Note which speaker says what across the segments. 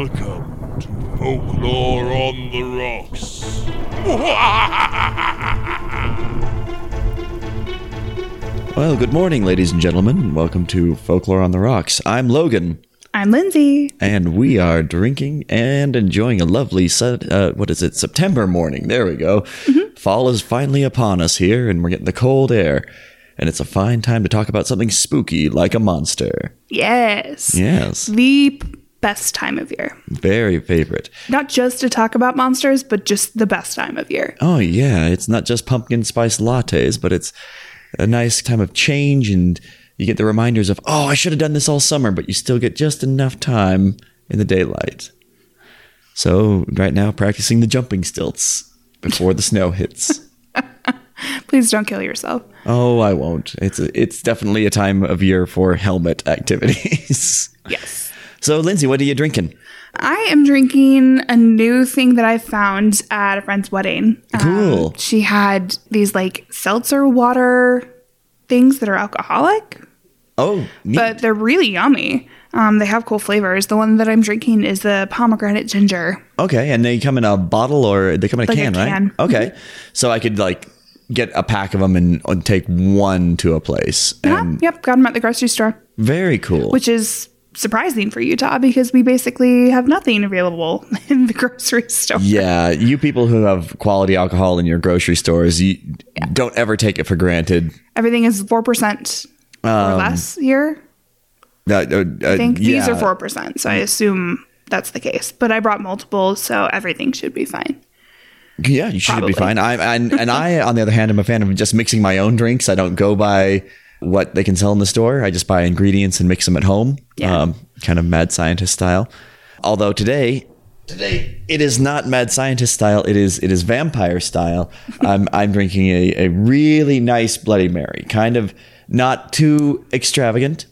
Speaker 1: Welcome to Folklore on the Rocks.
Speaker 2: Well, good morning, ladies and gentlemen. Welcome to Folklore on the Rocks. I'm Logan,
Speaker 3: I'm Lindsay.
Speaker 2: and we are drinking and enjoying a lovely, su- uh, what is it, September morning. There we go. Fall is finally upon us here, and we're getting the cold air. And it's a fine time to talk about something spooky like a monster.
Speaker 3: Yes.
Speaker 2: Yes,
Speaker 3: The p- best time of year.
Speaker 2: very favorite.
Speaker 3: Not just to talk about monsters, but just the best time of year.
Speaker 2: Oh, yeah, it's not just pumpkin spice lattes, but it's a nice time of change, and you get the reminders of, oh, I should have done this all summer, but you still get just enough time in the daylight. So, right now, practicing the jumping stilts before the snow hits.
Speaker 3: Please don't kill yourself.
Speaker 2: Oh, I won't. It's a, it's definitely a time of year for helmet activities.
Speaker 3: Yes.
Speaker 2: So, Lindsay, what are you drinking?
Speaker 3: I am drinking a new thing that I found at a friend's wedding. Um,
Speaker 2: Cool.
Speaker 3: she had these like seltzer water things that are alcoholic,
Speaker 2: Oh, neat.
Speaker 3: but they're really yummy. Um, they have cool flavors. The one that I'm drinking is the pomegranate ginger.
Speaker 2: Okay, and they come in a bottle or they come in a
Speaker 3: Like a
Speaker 2: can, right?
Speaker 3: can.
Speaker 2: Okay, so I could like get a pack of them and, and take one to a place.
Speaker 3: Yeah, yep, got them at the grocery store.
Speaker 2: very cool.
Speaker 3: which is surprising for Utah because we basically have nothing available in the grocery store.
Speaker 2: yeah, you people who have quality alcohol in your grocery stores, you don't ever take it for granted.
Speaker 3: Everything is 4% or less here.
Speaker 2: Uh, uh, uh,
Speaker 3: I think these are 4%, so I assume that's the case. But I brought multiple, so everything should be fine.
Speaker 2: Yeah, you should
Speaker 3: Probably.
Speaker 2: be fine. I and, and I, on the other hand, am a fan of just mixing my own drinks. I don't go by what they can sell in the store. I just buy ingredients and mix them at home,
Speaker 3: Yeah.
Speaker 2: um, kind of mad scientist style. Although today, today it is not mad scientist style. It is it is vampire style. I'm I'm drinking a, a really nice Bloody Mary, kind of not too extravagant.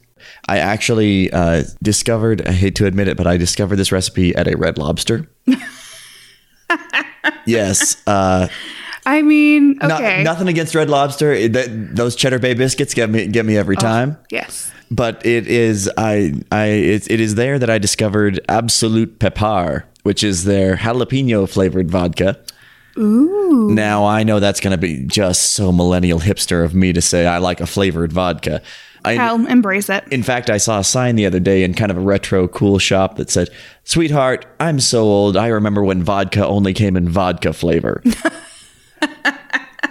Speaker 2: I actually uh, discovered. I hate to admit it, but I discovered this recipe at a Red Lobster. yes. Uh,
Speaker 3: I mean, okay.
Speaker 2: nothing against Red Lobster. It- that- those Cheddar Bay biscuits get me get me every oh, time.
Speaker 3: yes.
Speaker 2: But it is I I it, it is there that I discovered Absolut Peppar, which is their jalapeno flavored vodka. Ooh. Now I know that's going to be just so millennial hipster of me to say I like a flavored vodka. I,
Speaker 3: I'll embrace it.
Speaker 2: in fact, I saw a sign the other day in kind of a retro cool shop that said, "Sweetheart, I'm so old. I remember when vodka only came in vodka flavor."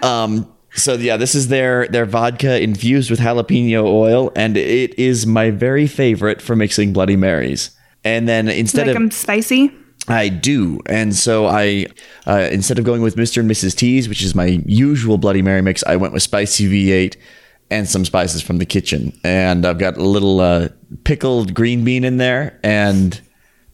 Speaker 2: um. So yeah, this is their their vodka infused with jalapeno oil, and it is my very favorite for mixing Bloody Marys. And then instead
Speaker 3: like
Speaker 2: of
Speaker 3: I'm spicy.
Speaker 2: I do, and so I uh, instead of going with Mr. and Mrs. T's, which is my usual Bloody Mary mix, I went with spicy V8 and some spices from the kitchen, and I've got a little uh, pickled green bean in there, and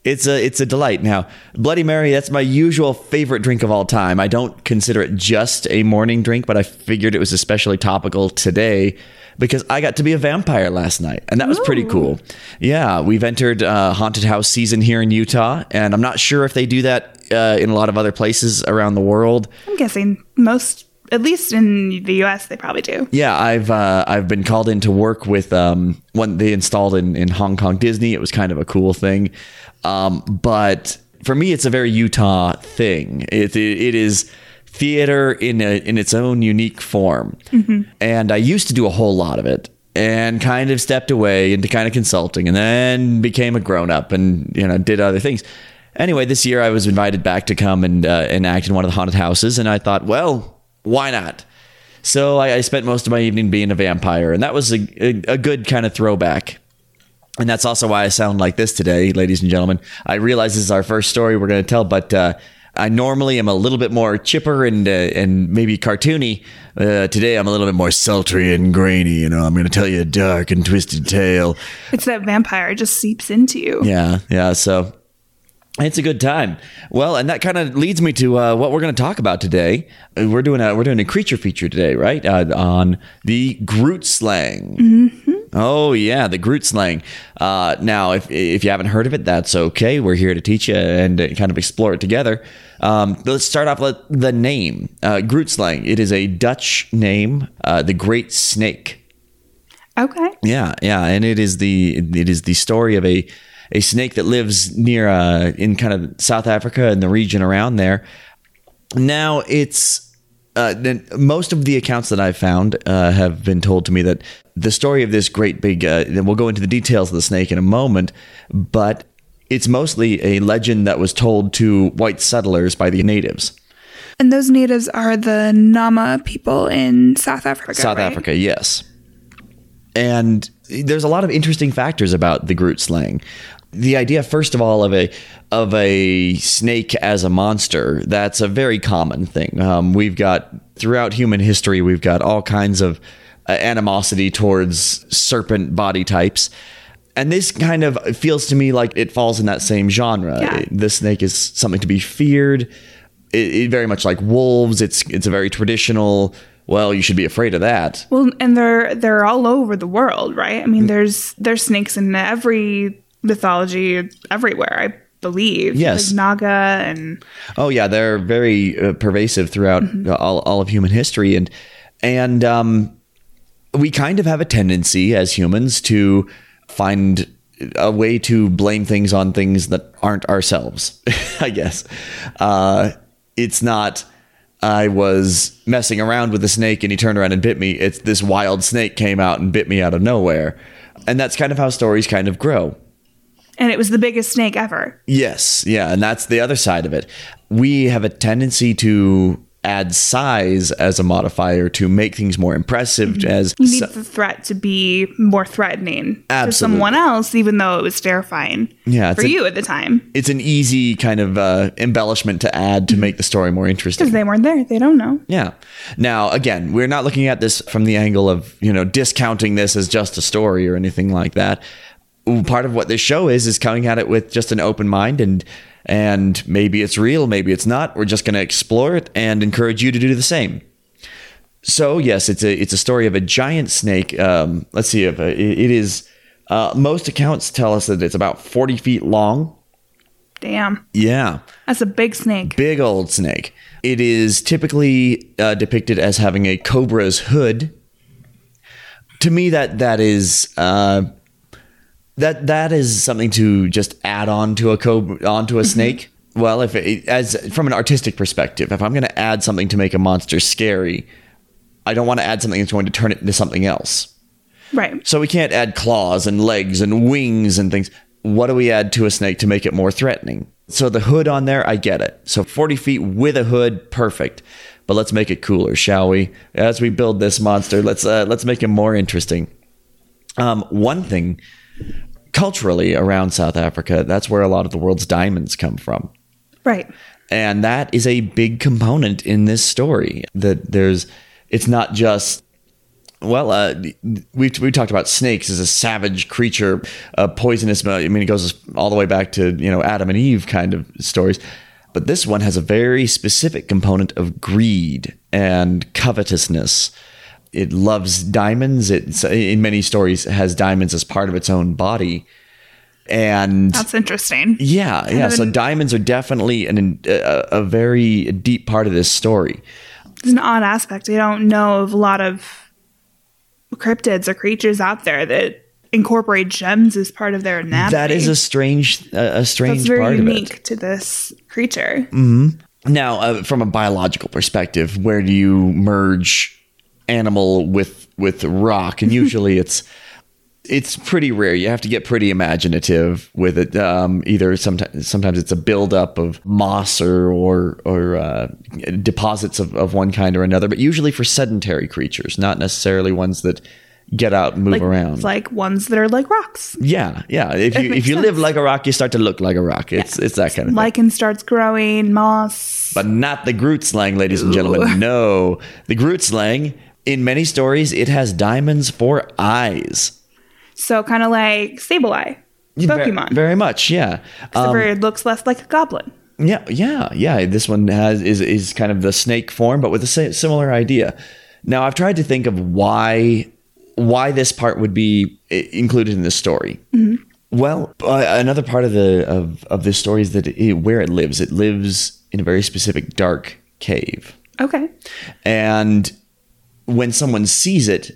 Speaker 2: it's a it's a delight. Now, Bloody Mary, that's my usual favorite drink of all time. I don't consider it just a morning drink, but I figured it was especially topical today because I got to be a vampire last night, and that was pretty cool. Yeah, we've entered uh, haunted house season here in Utah, and I'm not sure if they do that uh, in a lot of other places around the world.
Speaker 3: I'm guessing most, at least in the US, they probably do.
Speaker 2: Yeah, I've uh, I've been called in to work with um, one they installed in, in Hong Kong Disney. It was kind of a cool thing, um, but for me, it's a very Utah thing. It it, it is theater in a, in its own unique form, and I used to do a whole lot of it. And kind of stepped away into kind of consulting, and then became a grown up, and you know did other things. Anyway, this year I was invited back to come and uh, and act in one of the haunted houses, and I thought, well, why not? So I, I spent most of my evening being a vampire, and that was a, a, a good kind of throwback. And that's also why I sound like this today, ladies and gentlemen. I realize this is our first story we're going to tell, but uh, I normally am a little bit more chipper and uh, and maybe cartoony. Uh, today I'm a little bit more sultry and grainy. You know, I'm going to tell you a dark and twisted tale.
Speaker 3: It's that vampire just seeps into you.
Speaker 2: Yeah, yeah. So it's a good time. Well, and that kind of leads me to uh, what we're going to talk about today. We're doing a we're doing a creature feature today, right? Uh, on the Groot slang. Oh yeah, the Groot slang. Uh, now, if if you haven't heard of it, that's okay. We're here to teach you and kind of explore it together. Um, let's start off with the name uh, Groot slang. It is a Dutch name, uh, the Great Snake.
Speaker 3: Okay.
Speaker 2: Yeah, yeah, and it is the it is the story of a a snake that lives near uh, in kind of South Africa and the region around there. Now it's uh, most of the accounts that I've found uh, have been told to me that the story of this great big. Uh, and we'll go into the details of the snake in a moment, but it's mostly a legend that was told to white settlers by the natives.
Speaker 3: And those natives are the Nama people in South Africa.
Speaker 2: South
Speaker 3: right?
Speaker 2: Africa, yes. And there's a lot of interesting factors about the Groot slang. The idea, first of all, of a of a snake as a monster, that's a very common thing. Um, we've got throughout human history, we've got all kinds of uh, animosity towards serpent body types. And this kind of feels to me like it falls in that same genre.
Speaker 3: Yeah.
Speaker 2: The snake is something to be feared. It, it very much like wolves. It's it's a very traditional. Well, you should be afraid of that.
Speaker 3: Well, and they're they're all over the world, right? I
Speaker 2: Mm.
Speaker 3: mean, there's there's snakes in every mythology everywhere, I believe.
Speaker 2: Yes.
Speaker 3: like Naga and
Speaker 2: Oh yeah, they're very uh, pervasive throughout all, all of human history, and and um, we kind of have a tendency as humans to find a way to blame things on things that aren't ourselves. I guess uh, it's not. I was messing around with a snake and he turned around and bit me. It's this wild snake came out and bit me out of nowhere, and that's kind of how stories kind of grow.
Speaker 3: And it was the biggest snake ever.
Speaker 2: Yes, yeah, and that's the other side of it. We have a tendency to add size as a modifier to make things more impressive as
Speaker 3: You need the threat to be more threatening to someone else, even though it was terrifying
Speaker 2: Yeah,
Speaker 3: for you at the time.
Speaker 2: it's an easy kind of uh, embellishment to add to make the story more interesting.
Speaker 3: Because they weren't there. They don't know.
Speaker 2: Yeah. Now, again, we're not looking at this from the angle of, you know, discounting this as just a story or anything like that. Part of what this show is is coming at it with just an open mind and and maybe it's real, maybe it's not. We're just going to explore it and encourage you to do the same. So, yes, it's a it's a story of a giant snake. Um, let's see if uh, it, it is uh, most accounts tell us that it's about 40 feet long.
Speaker 3: Damn.
Speaker 2: Yeah
Speaker 3: That's a big snake.
Speaker 2: big old snake. It is typically uh, depicted as having a cobra's hood. To me, that that is uh, that that is something to just add on to a cobra onto a snake. Well, if it, as from an artistic perspective, if I'm going to add something to make a monster scary, I don't want to add something that's going to turn it into something else.
Speaker 3: Right.
Speaker 2: So we can't add claws and legs and wings and things. What do we add to a snake to make it more threatening? So the hood on there, I get it. So 40 feet with a hood, perfect. But let's make it cooler, shall we? As we build this monster, let's uh, let's make him more interesting. Um, one thing culturally around South Africa, that's where a lot of the world's diamonds come from.
Speaker 3: Right.
Speaker 2: And that is a big component in this story. That there's, it's not just, well, uh, we we talked about snakes as a savage creature, uh, poisonous. I mean, it goes all the way back to you know Adam and Eve kind of stories. But this one has a very specific component of greed and covetousness. It loves diamonds. It in many stories has diamonds as part of its own body, and
Speaker 3: That's interesting.
Speaker 2: yeah, yeah. So
Speaker 3: an-
Speaker 2: diamonds are definitely an, a, a very deep part of this story.
Speaker 3: It's an odd aspect. I don't know of a lot of cryptids or creatures out there that incorporate gems as part of their anatomy.
Speaker 2: That is a strange, a a strange
Speaker 3: That's very
Speaker 2: part of it.
Speaker 3: unique to this creature. Mm-hmm.
Speaker 2: Now, uh, from a biological perspective, where do you merge animal with with rock? And usually, it's it's pretty rare. You have to get pretty imaginative with it. Um, either sometimes sometimes it's a buildup of moss or or, or uh, deposits of, of one kind or another, but usually for sedentary creatures, not necessarily ones that get out and move
Speaker 3: Like,
Speaker 2: around.
Speaker 3: like ones that are like rocks.
Speaker 2: yeah, yeah. If you if you live like a rock, you start to look like a rock. It's it's that kind of thing.
Speaker 3: Lichen starts growing, moss.
Speaker 2: but not the Groot slang, ladies and gentlemen. No, the Groot slang. In many stories, it has diamonds for eyes.
Speaker 3: So kind of like Sableye, Pokemon.
Speaker 2: very much, yeah. Um,
Speaker 3: it looks less like a goblin.
Speaker 2: yeah, yeah, yeah. This one has is is kind of the snake form, but with a similar idea. Now, I've tried to think of why why this part would be included in the story. Well, uh, another part of the of, of this story is that it, where it lives, it lives in a very specific dark cave.
Speaker 3: Okay.
Speaker 2: and when someone sees it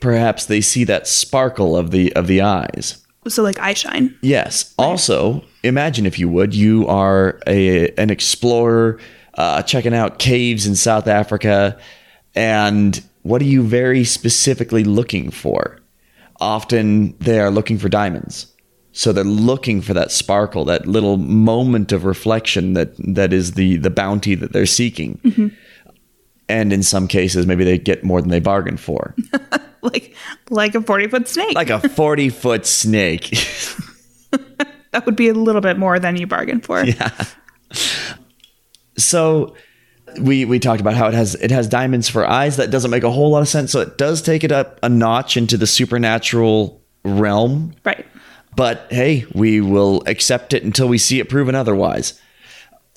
Speaker 2: perhaps they see that sparkle of the of the eyes
Speaker 3: So like eye shine.
Speaker 2: Yes. Also, imagine if you would, you are a an explorer uh, checking out caves in South Africa, and what are you very specifically looking for? Often they are looking for diamonds. So they're looking for that sparkle, that little moment of reflection that that is the the bounty that they're seeking. And in some cases, maybe they get more than they bargained for,
Speaker 3: Like like a 40 foot snake.
Speaker 2: like a forty foot snake.
Speaker 3: that would be a little bit more than you bargained for. Yeah.
Speaker 2: So we we talked about how it has it has diamonds for eyes that doesn't make a whole lot of sense so it does take it up a notch into the supernatural realm
Speaker 3: Right.
Speaker 2: but hey we will accept it until we see it proven otherwise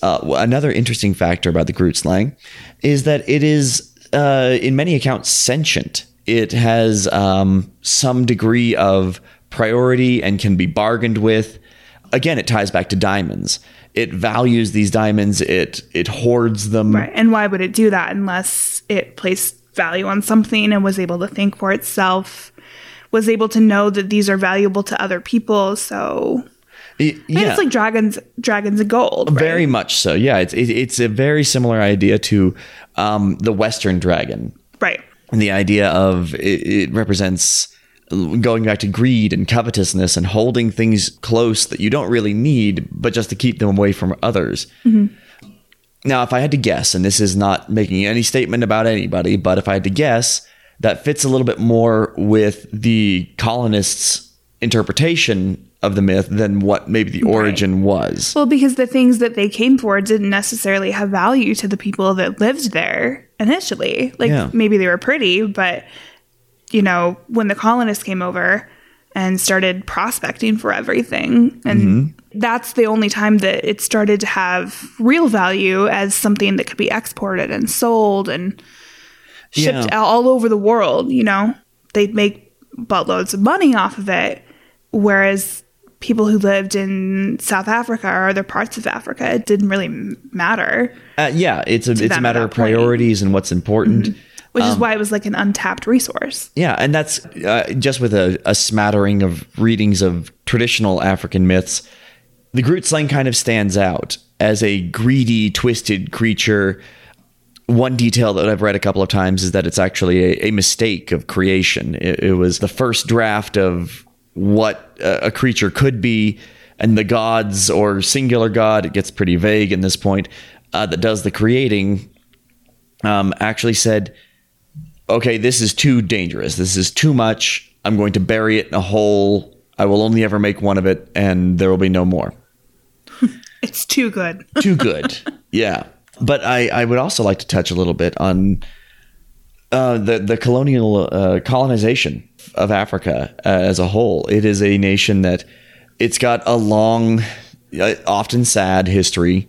Speaker 2: uh, another interesting factor about the Groot slang is that it is uh, in many accounts sentient. It has um, some degree of priority and can be bargained with. Again it ties back to diamonds. It values these diamonds. It it hoards them.
Speaker 3: Right. And why would it do that unless it placed value on something and was able to think for itself, was able to know that these are valuable to other people. So And
Speaker 2: yeah
Speaker 3: it's like dragons dragons of gold. Right?
Speaker 2: very much so yeah it's it, it's a very similar idea to um, the western dragon
Speaker 3: right.
Speaker 2: and the idea of it, it represents going back to greed and covetousness and holding things close that you don't really need but just to keep them away from others now if i had to guess and this is not making any statement about anybody but if i had to guess that fits a little bit more with the colonists interpretation of the myth than what maybe the origin was
Speaker 3: Well, because the things that they came for didn't necessarily have value to the people that lived there initially. Like
Speaker 2: Yeah.
Speaker 3: maybe they were pretty, but you know, when the colonists came over and started prospecting for everything, and
Speaker 2: Mm-hmm.
Speaker 3: that's the only time that it started to have real value as something that could be exported and sold and shipped
Speaker 2: Yeah.
Speaker 3: all over the world, you know. They'd make buttloads of money off of it. Whereas people who lived in South Africa or other parts of Africa, it didn't really matter,
Speaker 2: uh, yeah it's a it's a matter of
Speaker 3: point. Mm-hmm.
Speaker 2: priorities and what's important
Speaker 3: which
Speaker 2: Um,
Speaker 3: is why it was like an untapped resource.
Speaker 2: Yeah, and that's uh, just with a, a smattering of readings of traditional African myths. The Groot slang kind of stands out as a greedy, twisted creature. One detail that I've read a couple of times is that it's actually a, a mistake of creation. It, it was the first draft of what a, creature could be, and the gods or singular god, it gets pretty vague in this point, uh, that does the creating, um, actually said, okay, this is too dangerous. This is too much. I'm going to bury it in a hole. I will only ever make one of it, and there will be no more.
Speaker 3: It's too good.
Speaker 2: Too good. yeah. But I, I would also like to touch a little bit on uh, the, the colonial uh, colonization of Africa uh, as a whole. It is a nation that it's got a long, uh, often sad history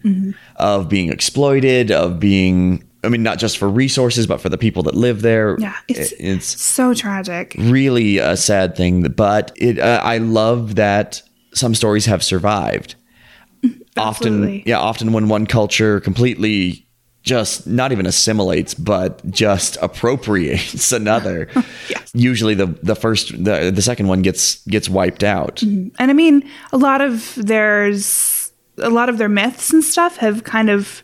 Speaker 2: of being exploited, of being, I mean, not just for resources, but for the people that live there.
Speaker 3: Yeah, it's,
Speaker 2: it's
Speaker 3: so tragic.
Speaker 2: really a sad thing but it uh, i love that some stories have survived often yeah often when one culture completely just not even assimilates but just appropriates another
Speaker 3: Yes.
Speaker 2: usually the the first the, the second one gets gets wiped out
Speaker 3: And I mean, a lot of there's a lot of their myths and stuff have kind of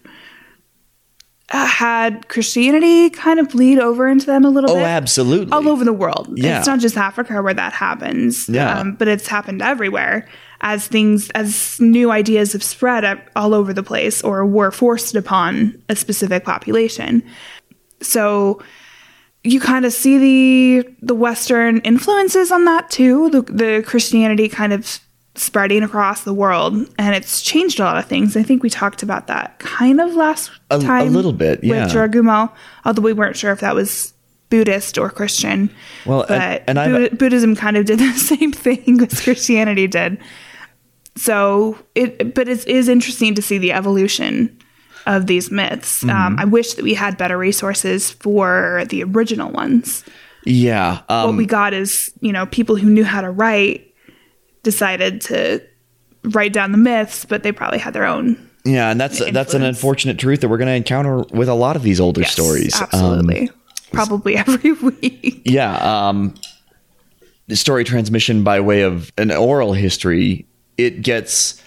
Speaker 3: uh, had Christianity kind of bleed over into them a little
Speaker 2: oh
Speaker 3: bit.
Speaker 2: absolutely
Speaker 3: all over the world.
Speaker 2: Yeah.
Speaker 3: It's not just Africa where that happens.
Speaker 2: Yeah.
Speaker 3: Um, but it's happened everywhere as things, as new ideas have spread all over the place or were forced upon a specific population. So you kind of see the the Western influences on that too. The, the Christianity kind of spreading across the world, and it's changed a lot of things. I think we talked about that kind of last
Speaker 2: A- a little bit, yeah.
Speaker 3: with Dragumo, although we weren't sure if that was Buddhist or Christian.
Speaker 2: Well,
Speaker 3: but
Speaker 2: and I've-
Speaker 3: Buddhism kind of did the same thing as Christianity did. So it, but it is interesting to see the evolution of these myths.
Speaker 2: Mm-hmm.
Speaker 3: Um, I wish that we had better resources for the original ones.
Speaker 2: yeah um,
Speaker 3: what we got is, you know, people who knew how to write decided to write down the myths, but they probably had their own.
Speaker 2: yeah and that's that's an unfortunate truth that we're going to encounter with a lot of these older
Speaker 3: Yes,
Speaker 2: stories Um,
Speaker 3: absolutely, probably every week.
Speaker 2: yeah um story transmission by way of an oral history, it gets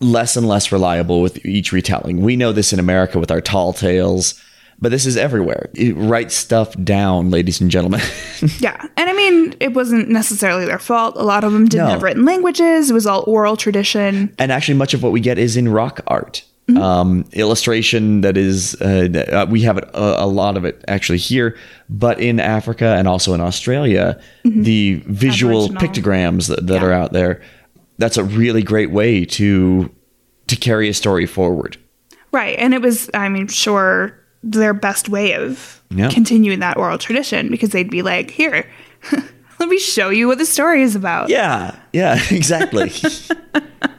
Speaker 2: less and less reliable with each retelling. We know this in America with our tall tales, but this is everywhere. It, write stuff down, ladies and gentlemen.
Speaker 3: Yeah. And I mean, it wasn't necessarily their fault. A lot of them didn't
Speaker 2: No.
Speaker 3: have written languages. It was all oral tradition.
Speaker 2: and actually, much of what we get is in rock art. Um, illustration that is, uh, uh, we have it, a, a lot of it actually here, but in Africa and also in Australia, the visual
Speaker 3: Aboriginal.
Speaker 2: pictograms that, that
Speaker 3: Yeah.
Speaker 2: are out there, that's a really great way to to carry a story forward.
Speaker 3: Right. And it was, I mean, sure, their best way of
Speaker 2: Yeah.
Speaker 3: continuing that oral tradition because they'd be like, here, let me show you what the story is about.
Speaker 2: Yeah, yeah, exactly.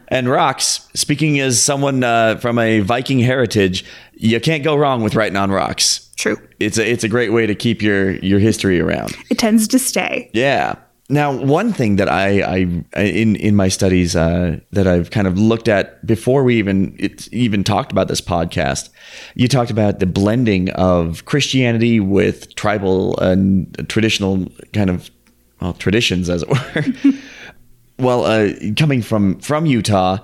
Speaker 2: and rocks. Speaking as someone uh, from a Viking heritage, you can't go wrong with writing on rocks.
Speaker 3: True.
Speaker 2: It's a it's a great way to keep your your history around.
Speaker 3: It tends to stay.
Speaker 2: Yeah. Now, one thing that I, I in in my studies uh, that I've kind of looked at before we even it even talked about this podcast, you talked about the blending of Christianity with tribal and traditional kind of well traditions, as it were. well, uh, coming from from Utah,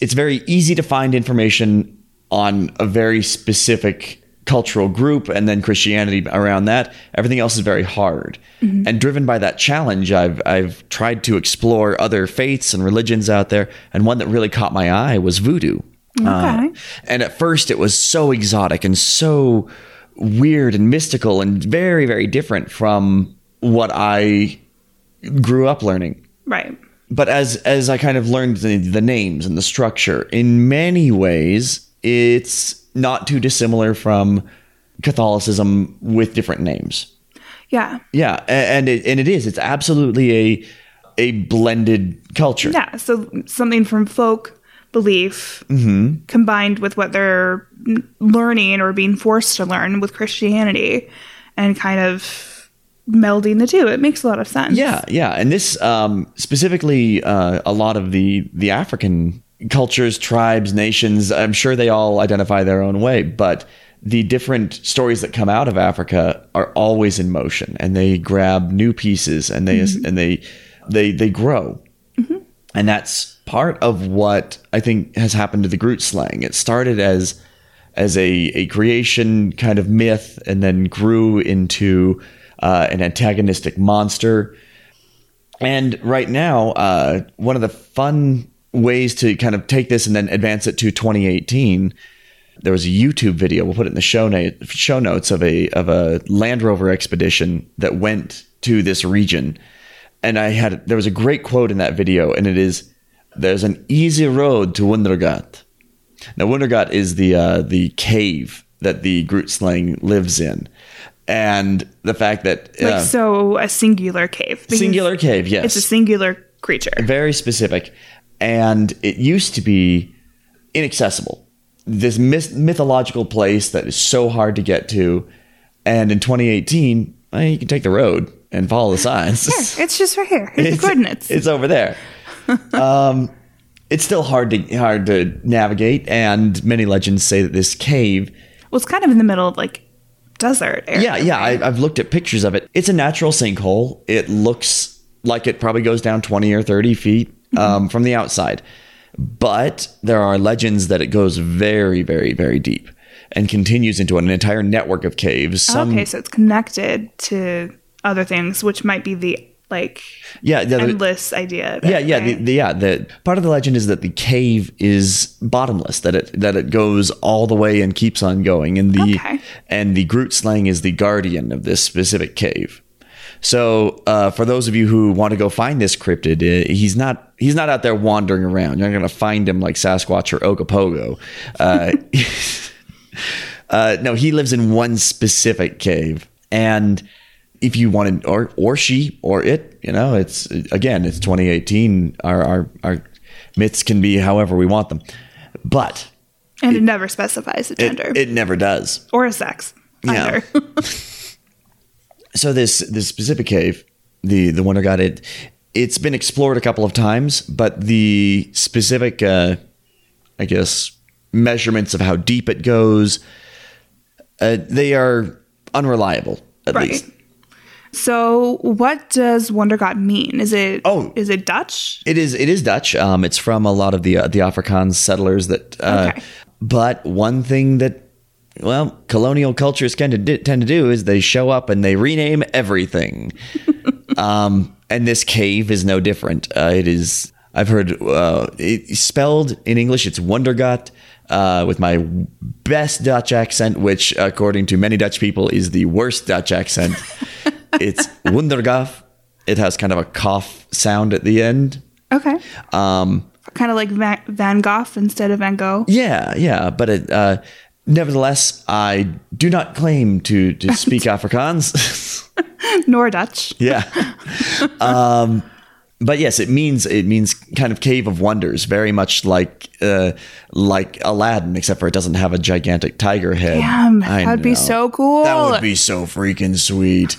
Speaker 2: it's very easy to find information on a very specific cultural group and then Christianity around that. Everything else is very hard. And driven by that challenge, I've I've tried to explore other faiths and religions out there, and one that really caught my eye was voodoo. Uh,
Speaker 3: Okay.
Speaker 2: and at first, it was so exotic and so weird and mystical and very very different from what I grew up learning
Speaker 3: Right.
Speaker 2: but as as I kind of learned the, the names and the structure, in many ways, it's not too dissimilar from Catholicism with different names.
Speaker 3: Yeah.
Speaker 2: Yeah, and it, and it is. It's absolutely a a blended culture.
Speaker 3: Yeah. So something from folk belief combined with what they're learning or being forced to learn with Christianity and kind of melding the two. It makes a lot of sense.
Speaker 2: Yeah, yeah, and this um, specifically, uh, a lot of the the African cultures, tribes, nations. I'm sure they all identify their own way, but the different stories that come out of Africa are always in motion, and they grab new pieces, and they and they they they grow, and that's part of what I think has happened to the Groot slang. It started as as a, a creation kind of myth and then grew into uh, an antagonistic monster. And right now, uh, one of the fun ways to kind of take this and then advance it to 2018, there was a YouTube video. We'll put it in the show, na- show notes of a of a Land Rover expedition that went to this region. And I had there was a great quote in that video, and it is, "There's an easy road to Wondergat." Now, Wondergat is the uh, the cave that the Groot slang lives in, and the fact that
Speaker 3: Like
Speaker 2: uh,
Speaker 3: so a singular cave.
Speaker 2: singular cave, yes,
Speaker 3: It's a singular creature.
Speaker 2: very specific, and it used to be inaccessible. This myth- mythological place that is so hard to get to, and in 2018, well, you can take the road and follow the signs.
Speaker 3: Here, it's just right here. Here's the
Speaker 2: It's-
Speaker 3: coordinates.
Speaker 2: It's over there. um, it's still hard to hard to navigate, and many legends say that this cave.
Speaker 3: well, it's kind of in the middle of like desert area.
Speaker 2: Yeah, yeah. I, I've looked at pictures of it. It's a natural sinkhole. It looks like it probably goes down twenty or thirty feet um, from the outside, but there are legends that it goes very, very, very deep and continues into an entire network of caves. Some,
Speaker 3: okay, so it's connected to other things, which might be the like
Speaker 2: yeah, the-
Speaker 3: endless idea. Of it,
Speaker 2: Yeah, yeah, the, the, yeah. The part of the legend is that the cave is bottomless; that it that it goes all the way and keeps on going, and the
Speaker 3: Okay.
Speaker 2: and the Groot slang is the guardian of this specific cave. So, uh, for those of you who want to go find this cryptid, uh, he's not he's not out there wandering around. You're not going to find him like Sasquatch or Ogopogo. Uh, uh, no, he lives in one specific cave, and if you wanted, or or she or it, you know, it's again, it's 2018. Our our our myths can be however we want them, but
Speaker 3: and it, never specifies a gender
Speaker 2: it never does.
Speaker 3: or a sex
Speaker 2: Yeah. so this this specific cave, the the Wondergat, it it's been explored a couple of times, but the specific, uh, I guess, measurements of how deep it goes, uh, they are unreliable at
Speaker 3: right.
Speaker 2: least.
Speaker 3: So, what does Wondergat mean? Is it
Speaker 2: Oh.
Speaker 3: is it Dutch?
Speaker 2: It is. It is Dutch. Um, it's from a lot of the uh, the Afrikaans settlers. That. Uh,
Speaker 3: Okay.
Speaker 2: But one thing that, well, colonial cultures tend to di- tend to do is they show up and they rename everything. um, and this cave is no different. Uh, it is. I've heard uh, it spelled in English. It's Wondergat. Uh, with my best Dutch accent, which, according to many Dutch people, is the worst Dutch accent. it's Wundergaf. It has kind of a cough sound at the end.
Speaker 3: Okay.
Speaker 2: Um,
Speaker 3: Kind of like Van, Van Gogh instead of Van Gogh.
Speaker 2: yeah, yeah, but it, uh, nevertheless, I do not claim to to speak Afrikaans.
Speaker 3: Nor Dutch.
Speaker 2: yeah, um, but yes, it means it means kind of cave of wonders, very much like uh, like Aladdin, except for it doesn't have a gigantic tiger head.
Speaker 3: Damn,
Speaker 2: I
Speaker 3: that'd be so cool.
Speaker 2: That would be so freaking sweet.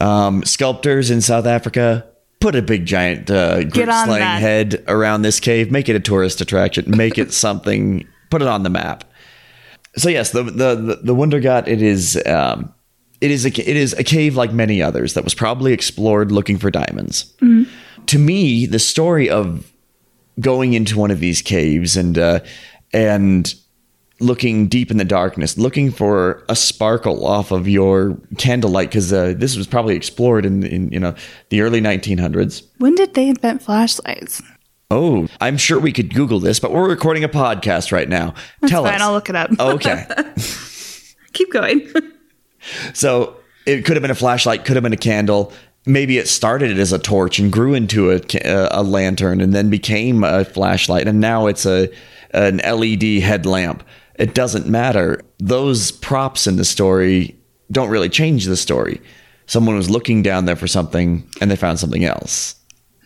Speaker 2: um, sculptors in South Africa put a big giant uh, group
Speaker 3: on
Speaker 2: slaying head around this cave. Make it a tourist attraction. Make it something. Put it on the map. So yes, the the the, Wondergat. It is. Um, it is a it is a cave like many others that was probably explored looking for diamonds. To me, the story of going into one of these caves and uh, and looking deep in the darkness, looking for a sparkle off of your candlelight, because uh, this was probably explored in, in you know the early 1900s.
Speaker 3: When did they invent flashlights?
Speaker 2: Oh, I'm sure we could Google this, but we're recording a podcast right now. Tell
Speaker 3: Fine,
Speaker 2: us.
Speaker 3: I'll look it up.
Speaker 2: Oh, okay,
Speaker 3: Keep going.
Speaker 2: so it could have been a flashlight, could have been a candle. Maybe it started as a torch and grew into a, a lantern and then became a flashlight, and now it's a an LED headlamp. It doesn't matter. Those props in the story don't really change the story. Someone was looking down there for something and they found something else.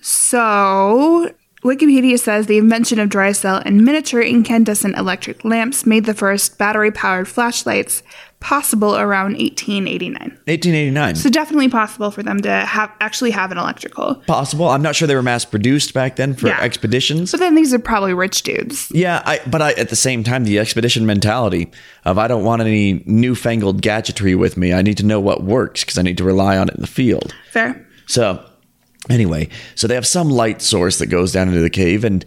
Speaker 3: So, Wikipedia says the invention of dry cell and miniature incandescent electric lamps made the first battery powered flashlights possible around 1889.
Speaker 2: 1889.
Speaker 3: So, definitely possible for them to have actually have an electrical.
Speaker 2: Possible. I'm not sure they were mass produced back then for
Speaker 3: Yeah.
Speaker 2: expeditions.
Speaker 3: But then these are probably rich dudes.
Speaker 2: Yeah, I, but I, at the same time, the expedition mentality of I don't want any newfangled gadgetry with me. I need to know what works because I need to rely on it in the field.
Speaker 3: Fair.
Speaker 2: So, anyway, so they have some light source that goes down into the cave, and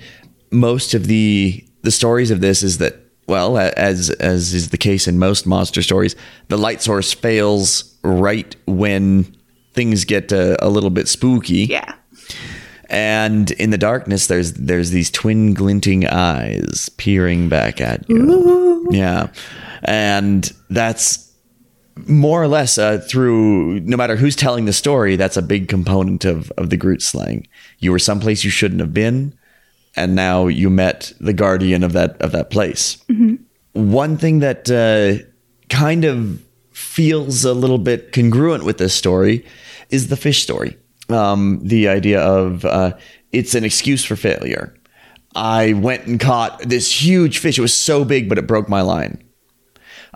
Speaker 2: most of the the stories of this is that, well, as as is the case in most monster stories, the light source fails right when things get uh, a little bit spooky.
Speaker 3: Yeah.
Speaker 2: and in the darkness there's there's these twin glinting eyes peering back at you. Yeah. And that's more or less uh, through no matter who's telling the story that's a big component of of the groot slang you were someplace you shouldn't have been and now you met the guardian of that of that place one thing that uh, kind of feels a little bit congruent with this story is the fish story. Um, the idea of uh, it's an excuse for failure. I went and caught this huge fish. It was so big, but it broke my line.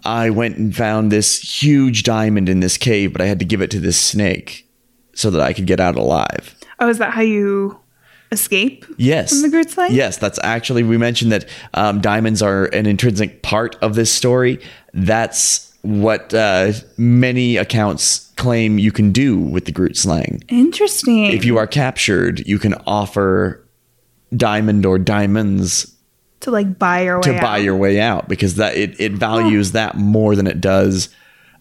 Speaker 2: I went and found this huge diamond in this cave, but I had to give it to this snake so that I could get out alive.
Speaker 3: Oh, is that how you escape?
Speaker 2: Yes.
Speaker 3: From the Groot slang?
Speaker 2: Yes, that's actually, we mentioned that um, diamonds are an intrinsic part of this story. That's what uh, many accounts claim you can do with the Groot slang.
Speaker 3: Interesting.
Speaker 2: If you are captured, you can offer diamond or diamonds
Speaker 3: to like buy your way
Speaker 2: to
Speaker 3: out.
Speaker 2: buy your way out because that it, it values that more than it does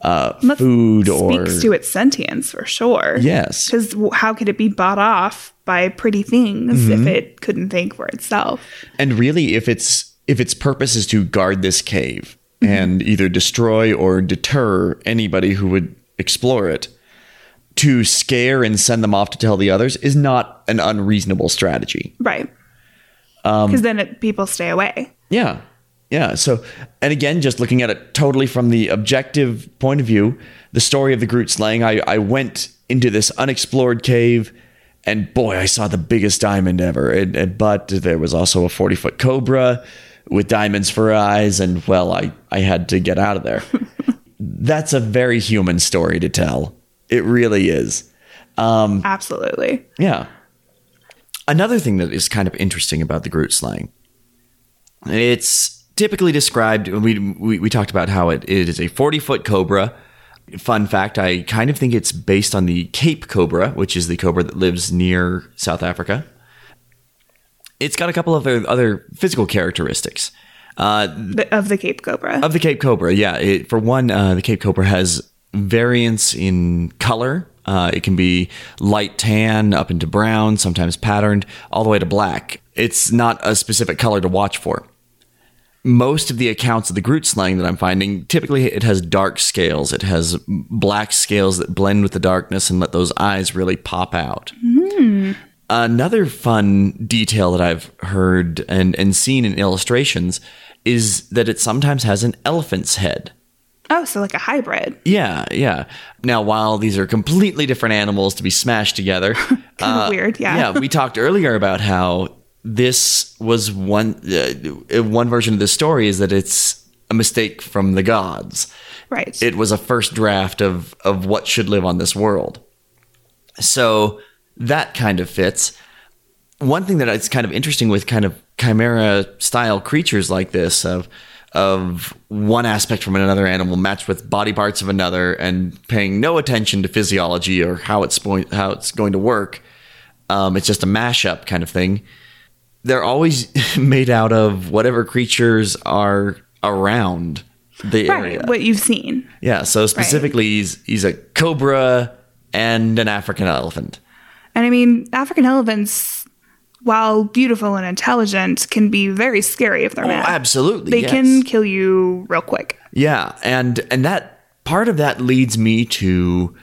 Speaker 2: uh,
Speaker 3: That
Speaker 2: food or
Speaker 3: speaks to its sentience for sure.
Speaker 2: yes
Speaker 3: Because how could it be bought off by pretty things
Speaker 2: Mm-hmm.
Speaker 3: if it couldn't think for itself?
Speaker 2: And really, if its if its purpose is to guard this cave and either destroy or deter anybody who would explore it, to scare and send them off to tell the others is not an unreasonable strategy.
Speaker 3: Right.
Speaker 2: Um,
Speaker 3: Because then it, people stay away.
Speaker 2: Yeah. Yeah. So, and again, just looking at it totally from the objective point of view, the story of the Groot slang, I, I went into this unexplored cave and boy, I saw the biggest diamond ever. And, and- but there was also a 40 foot cobra with diamonds for eyes. And well, I, I had to get out of there. That's a very human story to tell. It really is.
Speaker 3: Absolutely.
Speaker 2: Yeah. Another thing that is kind of interesting about the Groot slang, it's typically described. We we, we talked about how it, it is a forty foot cobra, Fun fact I kind of think it's based on the Cape cobra, which is the cobra that lives near South Africa. It's got a couple of other, other physical characteristics. Uh,
Speaker 3: of the Cape Cobra.
Speaker 2: of the Cape Cobra, yeah. It, for one, uh, the Cape Cobra has variance in color. Uh, it can be light tan up into brown, sometimes patterned, all the way to black. It's not a specific color to watch for. Most of the accounts of the Groot slang that I'm finding, typically it has dark scales. It has black scales that blend with the darkness and let those eyes really pop out. Another fun detail that I've heard and, and seen in illustrations is that it sometimes has an elephant's head.
Speaker 3: Oh, so like a hybrid.
Speaker 2: Yeah, yeah. Now, while these are completely different animals to be smashed together,
Speaker 3: Kind of weird, yeah.
Speaker 2: yeah, we talked earlier about how this was one uh, one version of the story is that it's a mistake from the gods.
Speaker 3: Right.
Speaker 2: It was a first draft of of what should live on this world. So that kind of fits. One thing that is kind of interesting with kind of chimera style creatures like this of of one aspect from another animal matched with body parts of another and paying no attention to physiology or how it's going how it's going to work. Um, it's just a mashup kind of thing. They're always made out of whatever creatures are around the area.
Speaker 3: What you've seen.
Speaker 2: Yeah, so specifically, he's he's a cobra and an African elephant.
Speaker 3: And I mean, African elephants, while beautiful and intelligent, can be very scary if they're
Speaker 2: Oh,
Speaker 3: mad.
Speaker 2: absolutely,
Speaker 3: They
Speaker 2: yes.
Speaker 3: can kill you real quick.
Speaker 2: Yeah, and and that part of that leads me to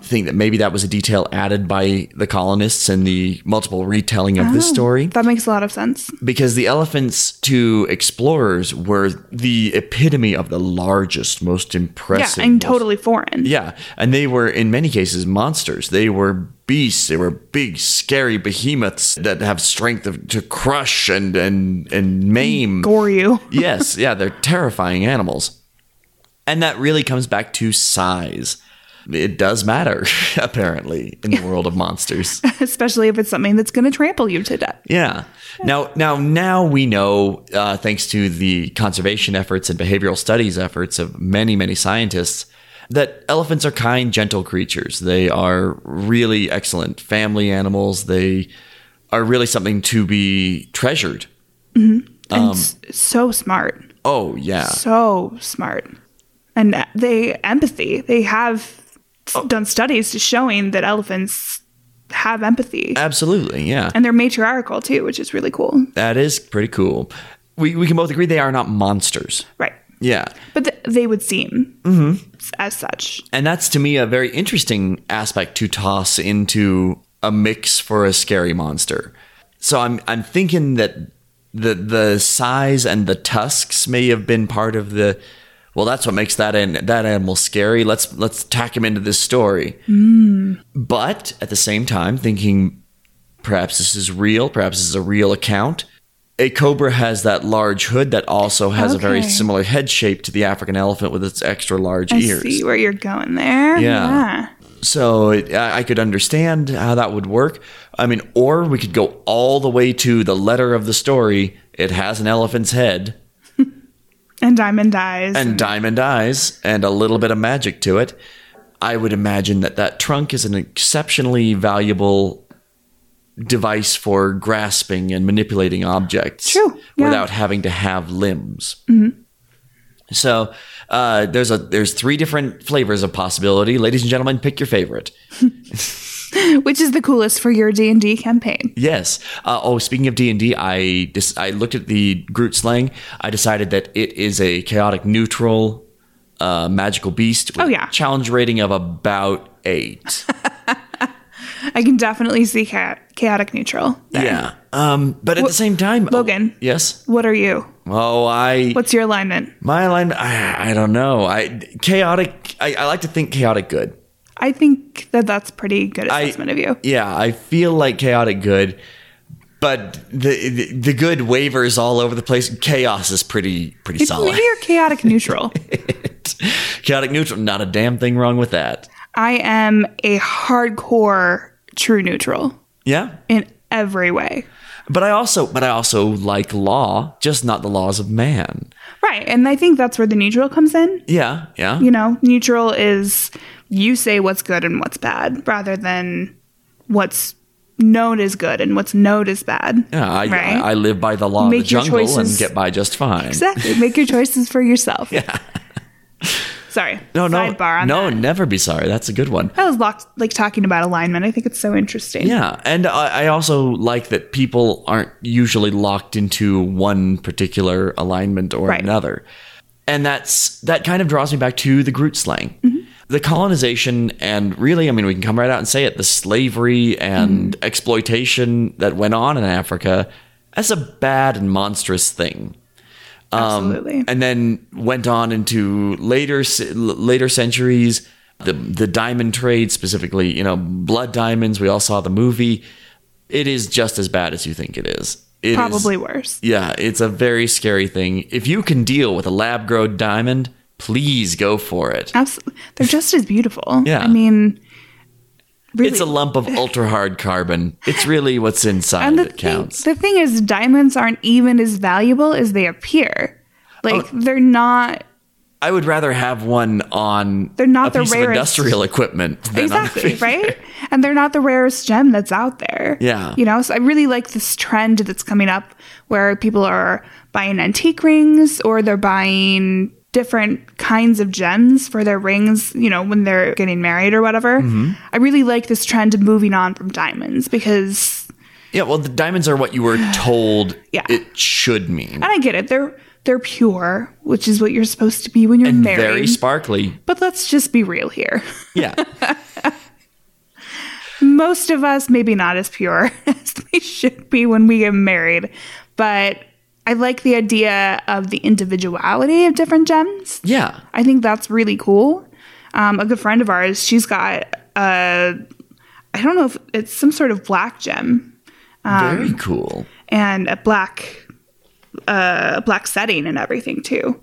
Speaker 2: think that maybe that was a detail added by the colonists and the multiple retelling of this oh, story
Speaker 3: That makes a lot of sense.
Speaker 2: because the elephants to explorers were the epitome of the largest, most
Speaker 3: Yeah,
Speaker 2: impressive,
Speaker 3: and
Speaker 2: most-
Speaker 3: totally foreign.
Speaker 2: Yeah, and they were in many cases monsters. They were beasts. They were big, scary behemoths that have strength of, to crush and and and maim.
Speaker 3: Gore you.
Speaker 2: yes, yeah, they're terrifying animals. And that really comes back to size. It does matter, apparently, in the world of monsters.
Speaker 3: Especially if it's something that's going to trample you to death.
Speaker 2: Yeah. Now, now, now we know, uh, thanks to the conservation efforts and behavioral studies efforts of many, many scientists, that elephants are kind, gentle creatures. They are really excellent family animals. They are really something to be treasured.
Speaker 3: and
Speaker 2: Um,
Speaker 3: s- so smart.
Speaker 2: Oh, yeah.
Speaker 3: So smart. And they empathy. They have
Speaker 2: Oh.
Speaker 3: done studies to showing that elephants have empathy.
Speaker 2: Absolutely. Yeah.
Speaker 3: and they're matriarchal too, which is really cool.
Speaker 2: That is pretty cool. We, we can both agree they are not monsters.
Speaker 3: Right.
Speaker 2: Yeah.
Speaker 3: But th- they would seem
Speaker 2: Mm-hmm.
Speaker 3: as such.
Speaker 2: And that's to me a very interesting aspect to toss into a mix for a scary monster. So I'm I'm thinking that the the size and the tusks may have been part of the well that's what makes that an, that animal scary. Let's let's tack him into this story. Hmm. But at the same time thinking perhaps this is real, perhaps this is a real account. A cobra has that large hood that also has a very similar head shape to the African elephant with its extra large
Speaker 3: I
Speaker 2: ears.
Speaker 3: see where you're going there.
Speaker 2: Yeah. So it, I I could understand how that would work. I mean, or we could go all the way to the letter of the story. It has an elephant's head
Speaker 3: And diamond eyes.
Speaker 2: and diamond eyes and a little bit of magic to it. I would imagine that that trunk is an exceptionally valuable device for grasping and manipulating objects
Speaker 3: True, yeah.
Speaker 2: without having to have limbs. So uh, there's a there's three different flavors of possibility. Ladies and gentlemen, pick your favorite.
Speaker 3: which is the coolest for your D&D campaign.
Speaker 2: Yes. Uh, oh, speaking of D and D, I dis- I looked at the Groot slang. I decided that it is a chaotic neutral uh, magical beast. With
Speaker 3: Oh, yeah.
Speaker 2: a challenge rating of about eight.
Speaker 3: I can definitely see cha- chaotic neutral. there.
Speaker 2: yeah. Um, but at the same time,
Speaker 3: Logan.
Speaker 2: yes.
Speaker 3: What are you?
Speaker 2: Oh, I
Speaker 3: What's your alignment?
Speaker 2: my alignment. I, I don't know. I chaotic. I, I like to think chaotic good.
Speaker 3: I think that that's pretty good
Speaker 2: I-
Speaker 3: assessment of you.
Speaker 2: Yeah, I feel like chaotic good, but the the, the good wavers all over the place. Chaos is pretty pretty solid.
Speaker 3: Maybe you're chaotic neutral.
Speaker 2: chaotic neutral, not a damn thing wrong with that.
Speaker 3: I am a hardcore true neutral
Speaker 2: Yeah,
Speaker 3: in every way.
Speaker 2: But I also but I also like law, just not the laws of man.
Speaker 3: Right. And I think that's where the neutral comes in.
Speaker 2: Yeah, yeah.
Speaker 3: You know, neutral is you say what's good and what's bad rather than what's known as good and what's known as bad.
Speaker 2: yeah, I,
Speaker 3: right?
Speaker 2: I, I live by the law
Speaker 3: Make
Speaker 2: of the
Speaker 3: your
Speaker 2: jungle and
Speaker 3: choices-
Speaker 2: get by just fine.
Speaker 3: Exactly. Make your choices for yourself. Yeah. Sorry.
Speaker 2: No, no, no,
Speaker 3: that.
Speaker 2: never be sorry. That's a good one.
Speaker 3: I was locked, like talking about alignment. I think it's so interesting.
Speaker 2: Yeah, and I, I also like that people aren't usually locked into one particular alignment or
Speaker 3: Right.
Speaker 2: another, and that's that kind of draws me back to the Groot slang, mm-hmm. The colonization, and really, I mean, we can come right out and say it: the slavery and mm-hmm. exploitation that went on in Africa. That's a bad and monstrous thing.
Speaker 3: Um, Absolutely.
Speaker 2: and then went on into later later centuries the the diamond trade specifically you know blood diamonds we all saw the movie it is just as bad as you think it is It is-
Speaker 3: Probably worse.
Speaker 2: yeah it's a very scary thing if you can deal with a lab grown diamond please go for it
Speaker 3: Absolutely. They're just as beautiful.
Speaker 2: Yeah.
Speaker 3: I mean, really.
Speaker 2: it's a lump of ultra hard carbon it's really what's inside
Speaker 3: and the
Speaker 2: that
Speaker 3: thing,
Speaker 2: counts
Speaker 3: the thing is, diamonds aren't even as valuable as they appear. Like,
Speaker 2: Oh.
Speaker 3: they're not.
Speaker 2: i would rather have one on
Speaker 3: They're not the rarest.
Speaker 2: industrial equipment than
Speaker 3: Exactly, right? And they're not the rarest gem that's out there.
Speaker 2: Yeah.
Speaker 3: You know, so I really like this trend that's coming up where people are buying antique rings or they're buying different kinds of gems for their rings, you know, when they're getting married or whatever.
Speaker 2: Mm-hmm.
Speaker 3: I really like this trend of moving on from diamonds because
Speaker 2: Yeah, well, the diamonds are what you were told
Speaker 3: Yeah.
Speaker 2: it should mean.
Speaker 3: and I get it. They're they're pure, which is what you're supposed to be when you're
Speaker 2: And
Speaker 3: married.
Speaker 2: very sparkly.
Speaker 3: but let's just be real here.
Speaker 2: Yeah.
Speaker 3: most of us maybe not as pure as we should be when we get married but i like the idea of the individuality of different gems.
Speaker 2: Yeah.
Speaker 3: i think that's really cool. Um, a good friend of ours she's got a i don't know if it's some sort of black gem.
Speaker 2: Very cool.
Speaker 3: and a black uh black setting and everything too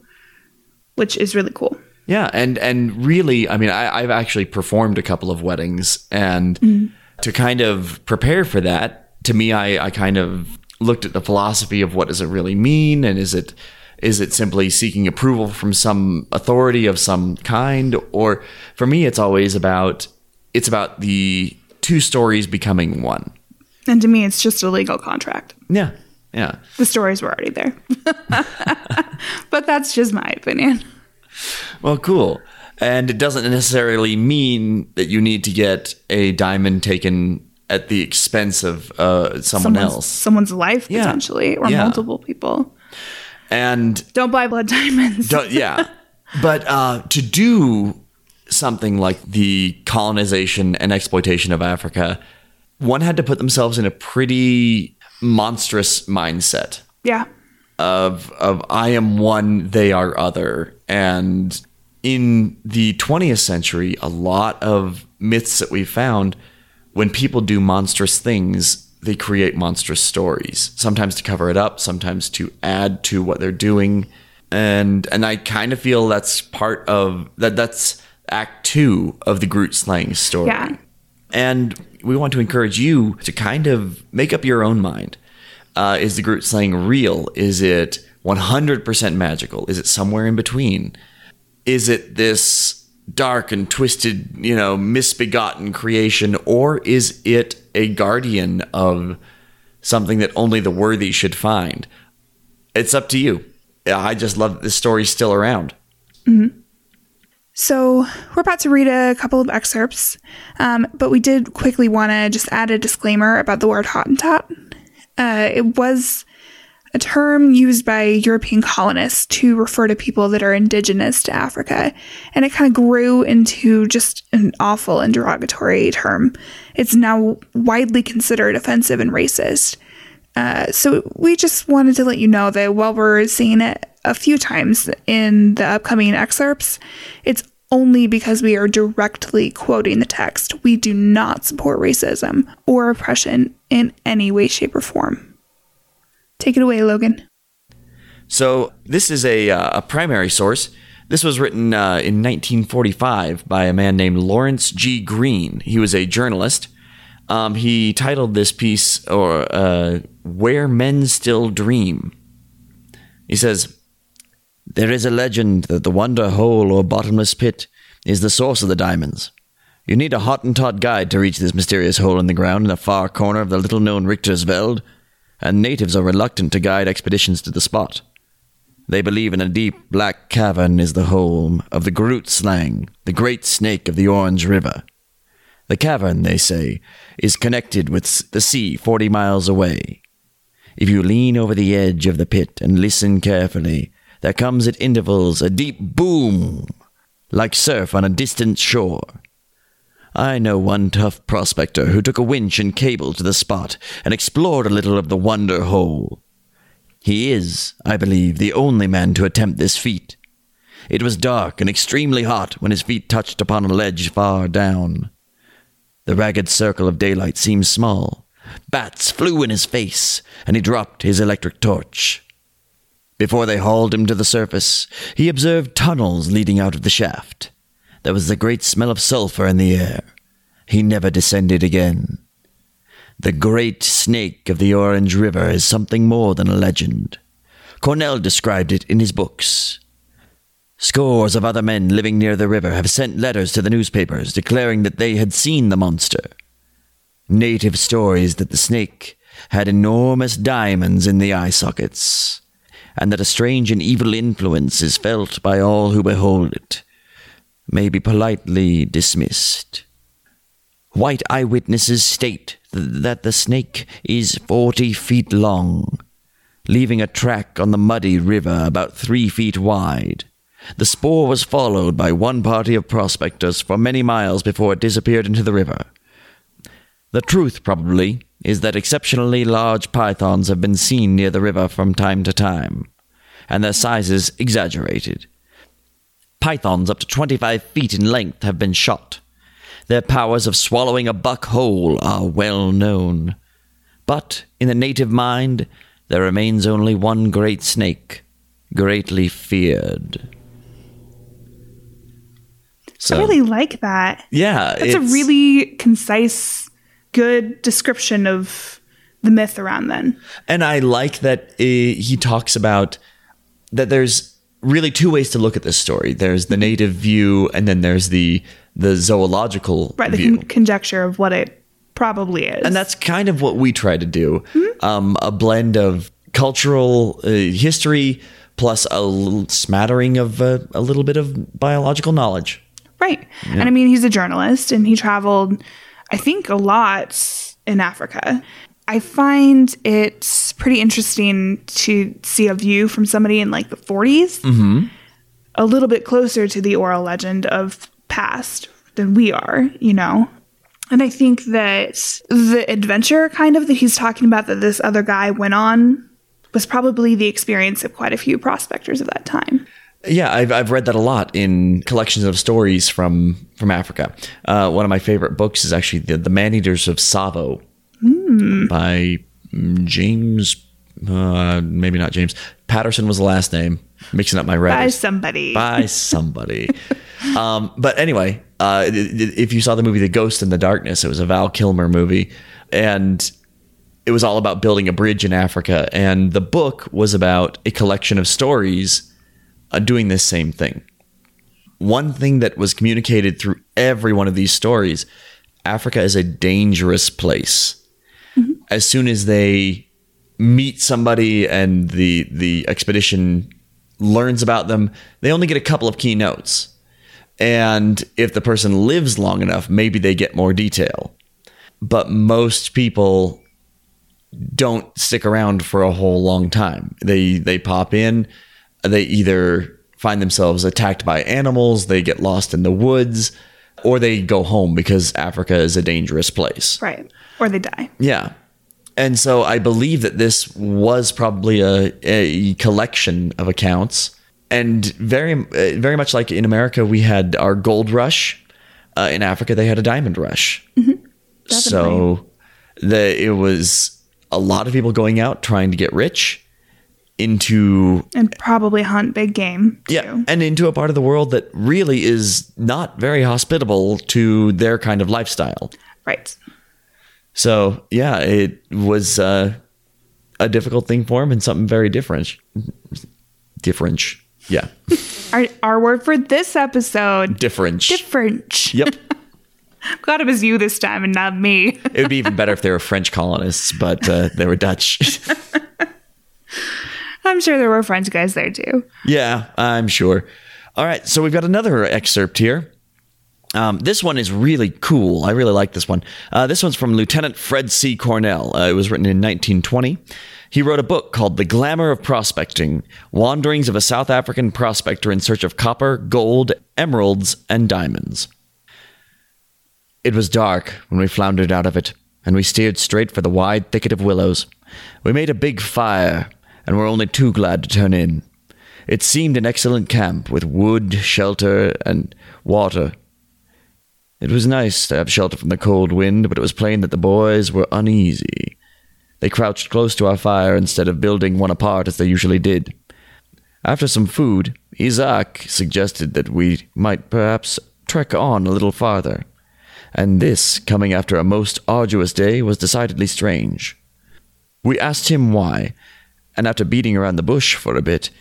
Speaker 3: which is really cool.
Speaker 2: Yeah, and and really, I mean, I, I've actually performed a couple of weddings, and to kind of prepare for that, to me, I, I kind of looked at the philosophy of what does it really mean, and is it is it simply seeking approval from some authority of some kind, or for me, it's always about it's about the two stories becoming one.
Speaker 3: and to me it's just a legal contract
Speaker 2: Yeah, yeah.
Speaker 3: the stories were already there but that's just my opinion
Speaker 2: Well, cool. And it doesn't necessarily mean that you need to get a diamond taken at the expense of uh, someone
Speaker 3: someone's,
Speaker 2: else.
Speaker 3: someone's life
Speaker 2: Yeah.
Speaker 3: potentially or
Speaker 2: Yeah.
Speaker 3: multiple people
Speaker 2: And
Speaker 3: don't buy blood diamonds
Speaker 2: yeah, but uh, to do something like the colonization and exploitation of Africa, one had to put themselves in a pretty monstrous mindset.
Speaker 3: yeah
Speaker 2: of of I am one, they are other. And in the 20th century, a lot of myths that we found, when people do monstrous things, they create monstrous stories. Sometimes to cover it up, sometimes to add to what they're doing. And and I kind of feel that's part of that that's act 2 of the Groot slang story.
Speaker 3: Yeah.
Speaker 2: And we want to encourage you to kind of make up your own mind. Uh, is the Groot slang real? Is it 100% magical? Is it somewhere in between? Is it this dark and twisted, you know, misbegotten creation, or is it a guardian of something that only the worthy should find? It's up to you. I just love that this story's still around.
Speaker 3: So we're about to read a couple of excerpts, um, but we did quickly want to just add a disclaimer about the word Hottentot. Uh, it was a term used by European colonists to refer to people that are indigenous to Africa, and it kind of grew into just an awful and derogatory term. It's now widely considered offensive and racist. Uh, so we just wanted to let you know that while we're seeing it a few times in the upcoming excerpts, it's only because we are directly quoting the text. We do not support racism or oppression in any way, shape, or form. Take it away, Logan.
Speaker 2: So this is a, uh, a primary source. This was written uh, in 1945 by a man named Lawrence G. Green. He was a journalist. Um, he titled this piece, or uh, Where Men Still Dream. He says, There is a legend that the Wonder Hole or bottomless pit is the source of the diamonds. You need a Hottentot guide to reach this mysterious hole in the ground in the far corner of the little known Richtersveld, and natives are reluctant to guide expeditions to the spot. They believe in a deep black cavern is the home of the Groot Slang, the great snake of the Orange River. The cavern, they say, is connected with the sea forty miles away. If you lean over the edge of the pit and listen carefully, there comes at intervals a deep boom, like surf on a distant shore. I know one tough prospector who took a winch and cable to the spot and explored a little of the wonder hole. He is, I believe, the only man to attempt this feat. It was dark and extremely hot when his feet touched upon a ledge far down. The ragged circle of daylight seemed small. Bats flew in his face, and he dropped his electric torch. Before they hauled him to the surface, he observed tunnels leading out of the shaft. There was a great smell of sulfur in the air. He never descended again. The great snake of the Orange River is something more than a legend. Cornell described it in his books. Scores of other men living near the river have sent letters to the newspapers declaring that they had seen the monster. Native stories that the snake had enormous diamonds in the eye sockets, and that a strange and evil influence is felt by all who behold it, may be politely dismissed. White eyewitnesses state th- that the snake is forty feet long, leaving a track on the muddy river about three feet wide. The spoor was followed by one party of prospectors for many miles before it disappeared into the river. The truth, probably, is that exceptionally large pythons have been seen near the river from time to time, and their sizes exaggerated. Pythons up to 25 feet in length have been shot. Their powers of swallowing a buck whole are well known. But in the native mind, there remains only one great snake, greatly feared. So,
Speaker 3: I really like that.
Speaker 2: yeah,
Speaker 3: That's a really concise, good description of the myth around then.
Speaker 2: And I like that uh, he talks about that there's really two ways to look at this story. There's the native view, and then there's the the zoological
Speaker 3: Right, the
Speaker 2: view.
Speaker 3: con- conjecture of what it probably is.
Speaker 2: and that's kind of what we try to do
Speaker 3: Mm-hmm.
Speaker 2: um, a blend of cultural uh, history plus a little smattering of uh, a little bit of biological knowledge
Speaker 3: right. And I mean, he's a journalist and he traveled, I think, a lot in Africa. I find it pretty interesting to see a view from somebody in like the 40s,
Speaker 2: Mm-hmm.
Speaker 3: a little bit closer to the oral legend of past than we are, you know? And I think that the adventure kind of that he's talking about that this other guy went on was probably the experience of quite a few prospectors of that time.
Speaker 2: yeah I've, I've read that a lot in collections of stories from from africa uh, one of my favorite books is actually the, the man-eaters of Tsavo by mm, james uh, maybe not james patterson was the last name mixing up my
Speaker 3: By somebody.
Speaker 2: by somebody. um, but anyway, uh, if you saw the movie The Ghost in the Darkness, it was a Val Kilmer movie, and it was all about building a bridge in Africa. And the book was about a collection of stories uh, doing this same thing. One thing that was communicated through every one of these stories Africa is a dangerous place. Mm-hmm. As soon as they meet somebody and the the expedition learns about them, they only get a couple of key notes. And if the person lives long enough, maybe they get more detail. But most people don't stick around for a whole long time. They they pop in, they either find themselves attacked by animals, they get lost in the woods, or they go home because Africa is a dangerous place.
Speaker 3: Right. Or they die.
Speaker 2: Yeah. And so I believe that this was probably a, a collection of accounts. And very, uh, very much like in America, we had our gold rush. Uh, in Africa, they had a diamond rush. So the, it was a lot of people going out trying to get rich into
Speaker 3: And probably hunt big game. Too.
Speaker 2: yeah, and into a part of the world that really is not very hospitable to their kind of lifestyle.
Speaker 3: Right.
Speaker 2: So yeah, it was uh, a difficult thing for him and something very different. Different. Yeah.
Speaker 3: Our, our word for this episode
Speaker 2: Different.
Speaker 3: different.
Speaker 2: yep.
Speaker 3: I'm glad it was you this time and not me.
Speaker 2: It would be even better if they were French colonists, but uh, they were Dutch.
Speaker 3: I'm sure there were French guys there too.
Speaker 2: yeah, I'm sure. All right, so we've got another excerpt here. Um, this one is really cool. I really like this one. Uh, this one's from Lieutenant Fred C. Cornell. Uh, it was written in 1920. He wrote a book called The Glamour of Prospecting Wanderings of a South African Prospector in Search of Copper, Gold, Emeralds, and Diamonds. It was dark when we floundered out of it, and we steered straight for the wide thicket of willows. We made a big fire, and were only too glad to turn in. It seemed an excellent camp, with wood, shelter, and water. It was nice to have shelter from the cold wind, but it was plain that the boys were uneasy. They crouched close to our fire instead of building one apart as they usually did. After some food, Isaac suggested that we might perhaps trek on a little farther, and this, coming after a most arduous day, was decidedly strange. We asked him why, and after beating around the bush for a bit,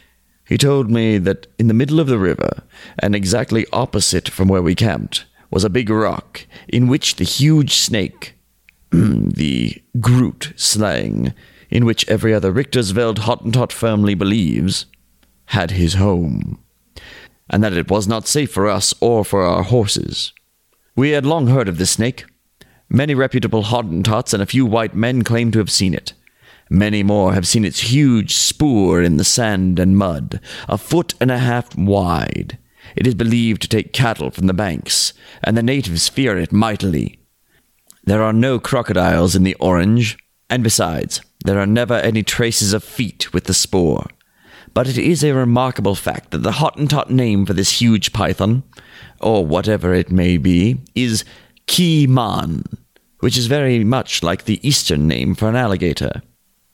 Speaker 2: he told me that in the middle of the river, and exactly opposite from where we camped, was a big rock in which the huge snake, the Groot slang, in which every other Richtersveld Hottentot firmly believes, had his home, and that it was not safe for us or for our horses. We had long heard of this snake. Many reputable Hottentots and a few white men claim to have seen it. Many more have seen its huge spoor in the sand and mud, a foot and a half wide. It is believed to take cattle from the banks, and the natives fear it mightily. There are no crocodiles in the orange, and besides, there are never any traces of feet with the spoor. But it is a remarkable fact that the Hottentot name for this huge python, or whatever it may be, is Ki Man, which is very much like the Eastern name for an alligator.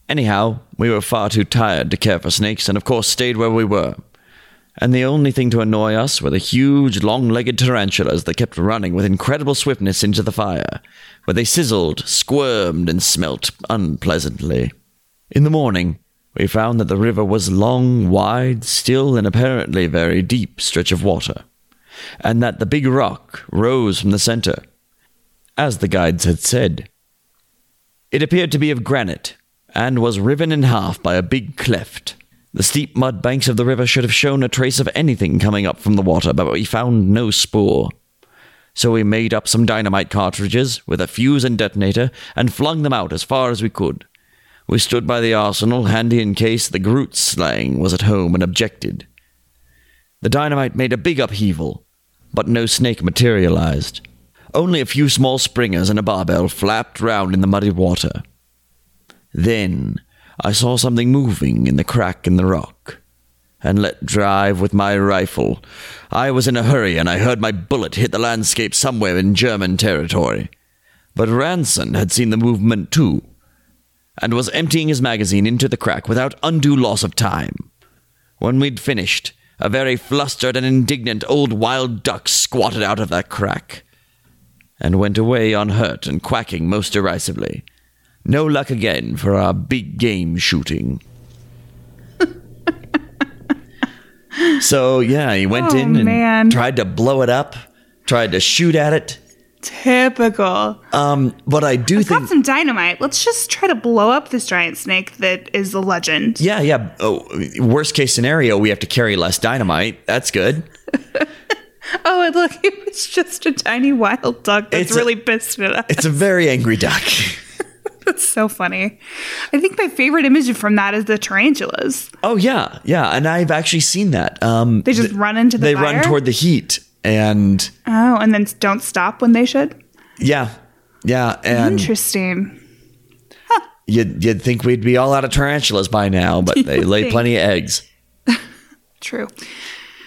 Speaker 2: Anyhow, we were far too tired to care for snakes, and of course stayed where we were. And the only thing to annoy us were the huge, long legged tarantulas that kept running with incredible swiftness into the fire, where they sizzled, squirmed, and smelt unpleasantly. In the morning, we found that the river was long, wide, still, and apparently very deep stretch of water, and that the big rock rose from the center, as the guides had said. It appeared to be of granite, and was riven in half by a big cleft. The steep mud banks of the river should have shown a trace of anything coming up from the water, but we found no spoor. So we made up some dynamite cartridges with a fuse and detonator and flung them out as far as we could. We stood by the arsenal, handy in case the Groot slang was at home and objected. The dynamite made a big upheaval, but no snake materialized. Only a few small springers and a barbel flapped round in the muddy water. Then I saw something moving in the crack in the rock, and let drive with my rifle. I was in a hurry, and I heard my bullet hit the landscape somewhere in German territory. But Ranson had seen the movement too, and was emptying his magazine into the crack without undue loss of time. When we'd finished, a very flustered and indignant old wild duck squatted out of that crack, and went away unhurt and quacking most derisively. No luck again for our big game shooting. so yeah, he went
Speaker 3: Oh,
Speaker 2: in and
Speaker 3: man.
Speaker 2: tried to blow it up, tried to shoot at it.
Speaker 3: Typical.
Speaker 2: Um, but I do
Speaker 3: Got
Speaker 2: think, got
Speaker 3: some dynamite. Let's just try to blow up this giant snake that is a legend.
Speaker 2: yeah, yeah. Oh, worst case scenario, we have to carry less dynamite. That's good.
Speaker 3: Oh, and look, it was just a tiny wild duck that's
Speaker 2: It's a-
Speaker 3: really pissed at us.
Speaker 2: It's a very angry duck.
Speaker 3: That's so funny. I think my favorite image from that is the tarantulas.
Speaker 2: oh yeah, yeah, and I've actually seen that. Um,
Speaker 3: They just run into the
Speaker 2: they
Speaker 3: fire?
Speaker 2: run toward the heat, and
Speaker 3: Oh, and then don't stop when they should.
Speaker 2: yeah, yeah, and
Speaker 3: Interesting.
Speaker 2: You'd, you'd think we'd be all out of tarantulas by now, but they lay plenty of eggs.
Speaker 3: True.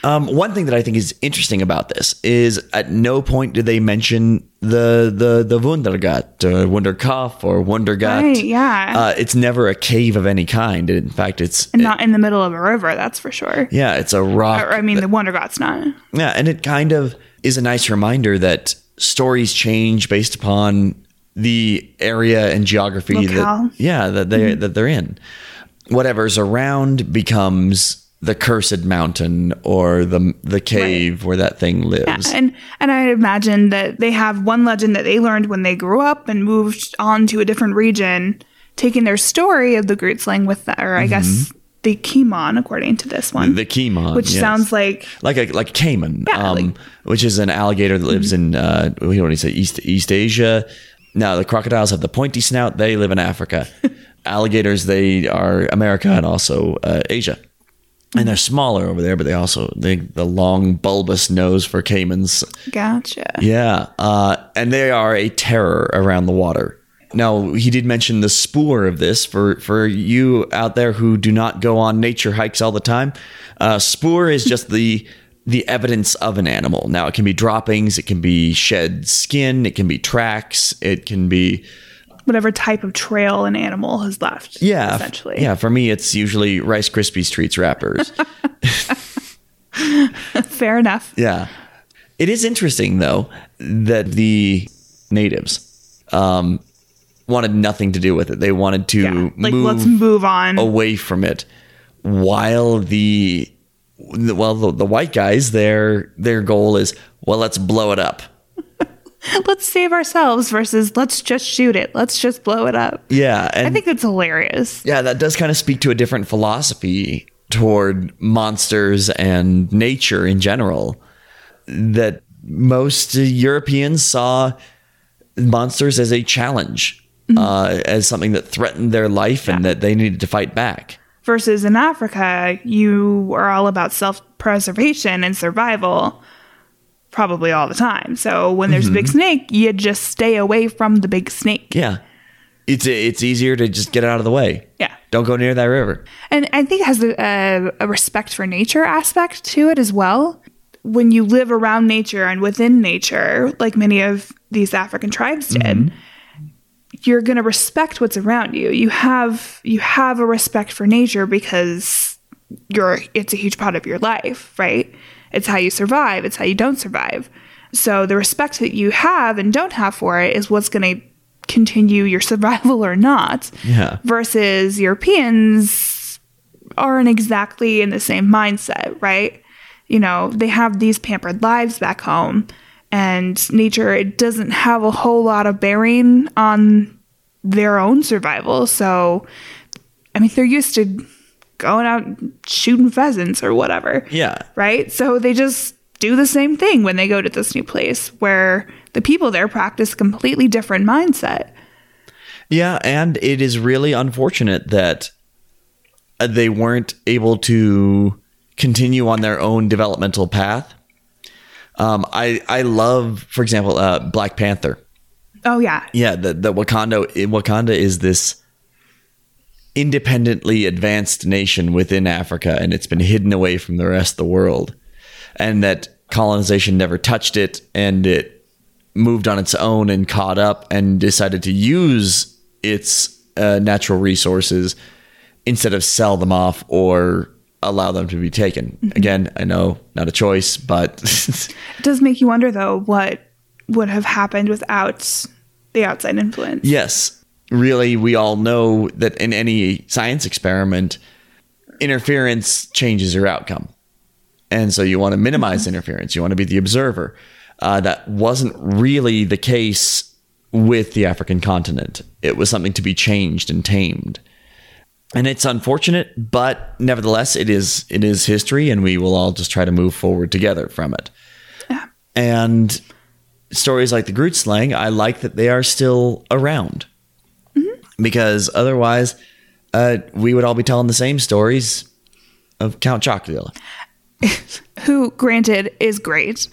Speaker 2: Um, one thing that I think is interesting about this is at no point did they mention the the the Wondergat or Wunderkopf or Wondergat.
Speaker 3: Right, yeah.
Speaker 2: Uh, it's never a cave of any kind. In fact, it's
Speaker 3: And not in the middle of a river, that's for sure.
Speaker 2: yeah, it's a rock.
Speaker 3: Or, I mean, the Wondergat's not.
Speaker 2: Yeah, and it kind of is a nice reminder that stories change based upon the area and geography
Speaker 3: Locale.
Speaker 2: that yeah that they that they're in. Whatever's around becomes the cursed mountain or the the cave where that thing lives.
Speaker 3: And and I imagine that they have one legend that they learned when they grew up and moved on to a different region, taking their story of the Groot slang with that, or I guess the Kimon, according to this one.
Speaker 2: Mm-hmm. The Kimon,
Speaker 3: which
Speaker 2: yes.
Speaker 3: sounds like
Speaker 2: like a like a caiman,
Speaker 3: Yeah,
Speaker 2: um,
Speaker 3: like-
Speaker 2: which is an alligator that lives in uh, what do you say East East Asia. Now the crocodiles have the pointy snout; they live in Africa. Alligators, they are America and also uh, Asia, and they're smaller over there, but they also they the long bulbous nose for caimans.
Speaker 3: gotcha.
Speaker 2: Yeah, uh, and they are a terror around the water. Now he did mention the spoor of this for for you out there who do not go on nature hikes all the time. Uh, spoor is just the the evidence of an animal. Now it can be droppings, it can be shed skin, it can be tracks, it can be
Speaker 3: Whatever type of trail an animal has left.
Speaker 2: yeah,
Speaker 3: Essentially.
Speaker 2: yeah. For me, it's usually Rice Krispies treats wrappers.
Speaker 3: Fair enough.
Speaker 2: Yeah. It is interesting, though, that the natives um, wanted nothing to do with it. They wanted to
Speaker 3: Yeah. Like
Speaker 2: move
Speaker 3: let's move on.
Speaker 2: away from it, while the well, the, the white guys, their their goal is well, let's blow it up.
Speaker 3: let's save ourselves versus let's just shoot it. Let's just blow it up.
Speaker 2: Yeah, and
Speaker 3: I think it's hilarious.
Speaker 2: yeah, that does kind of speak to a different philosophy toward monsters and nature in general. That most Europeans saw monsters as a challenge, uh, as something that threatened their life and that they needed to fight back.
Speaker 3: Versus in Africa, you are all about self preservation and survival probably all the time. So when there's a big mm-hmm. snake, you just stay away from the big snake.
Speaker 2: Yeah, it's it's easier to just get out of the way.
Speaker 3: Yeah.
Speaker 2: Don't go near that river.
Speaker 3: And I think it has a, a, a respect for nature aspect to it as well. When you live around nature and within nature, like many of these African tribes did, mm-hmm. you're going to respect what's around you. You have you have a respect for nature because you're it's a huge part of your life, right? It's how you survive, it's how you don't survive. So the respect that you have and don't have for it is what's going to continue your survival or not
Speaker 2: Yeah.
Speaker 3: versus Europeans aren't exactly in the same mindset, right? You know, they have these pampered lives back home, and nature it doesn't have a whole lot of bearing on their own survival. So, I mean, they're used to going out shooting pheasants or whatever
Speaker 2: Yeah,
Speaker 3: right? So they just do the same thing when they go to this new place where the people there practice completely different mindset.
Speaker 2: Yeah, and it is really unfortunate that uh, they weren't able to continue on their own developmental path. Um, I I love, for example, uh, Black Panther.
Speaker 3: Oh yeah,
Speaker 2: Yeah, the the Wakanda Wakanda is this independently advanced nation within Africa, and it's been hidden away from the rest of the world, and that colonization never touched it, and it moved on its own and caught up and decided to use its uh, natural resources instead of sell them off or allow them to be taken. Again, I know not a choice, but
Speaker 3: it does make you wonder though what would have happened without the outside influence.
Speaker 2: yes, really, we all know that in any science experiment, interference changes your outcome. And so you want to minimize interference. You want to be the observer. Uh, that wasn't really the case with the African continent. It was something to be changed and tamed. And it's unfortunate, but nevertheless, it is it is history, and we will all just try to move forward together from it.
Speaker 3: Yeah.
Speaker 2: And stories like the Groot slang, I like that they are still around because otherwise, uh, we would all be telling the same stories of Count Chocula.
Speaker 3: Who, granted, is great,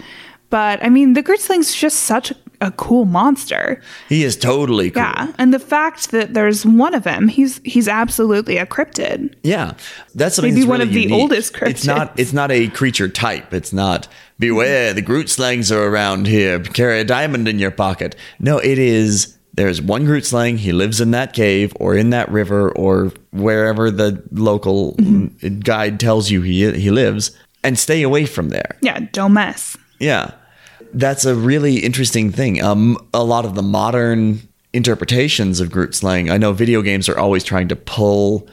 Speaker 3: but I mean, the Groot slang's just such a, cool monster.
Speaker 2: He is totally cool.
Speaker 3: Yeah, and the fact that there's one of him, he's he's absolutely a cryptid.
Speaker 2: Yeah, that's
Speaker 3: Maybe
Speaker 2: that's
Speaker 3: one
Speaker 2: really
Speaker 3: of the
Speaker 2: unique.
Speaker 3: oldest
Speaker 2: It's not. It's not a creature type. It's not. Beware, the Groot slangs are around here. Carry a diamond in your pocket. No, it is. There's one Groot slang. He lives in that cave or in that river or wherever the local
Speaker 3: Mm-hmm.
Speaker 2: guide tells you he he lives, and stay away from there.
Speaker 3: Yeah, don't mess.
Speaker 2: Yeah. That's a really interesting thing. Um, a lot of the modern interpretations of Groot slang. I know video games are always trying to pull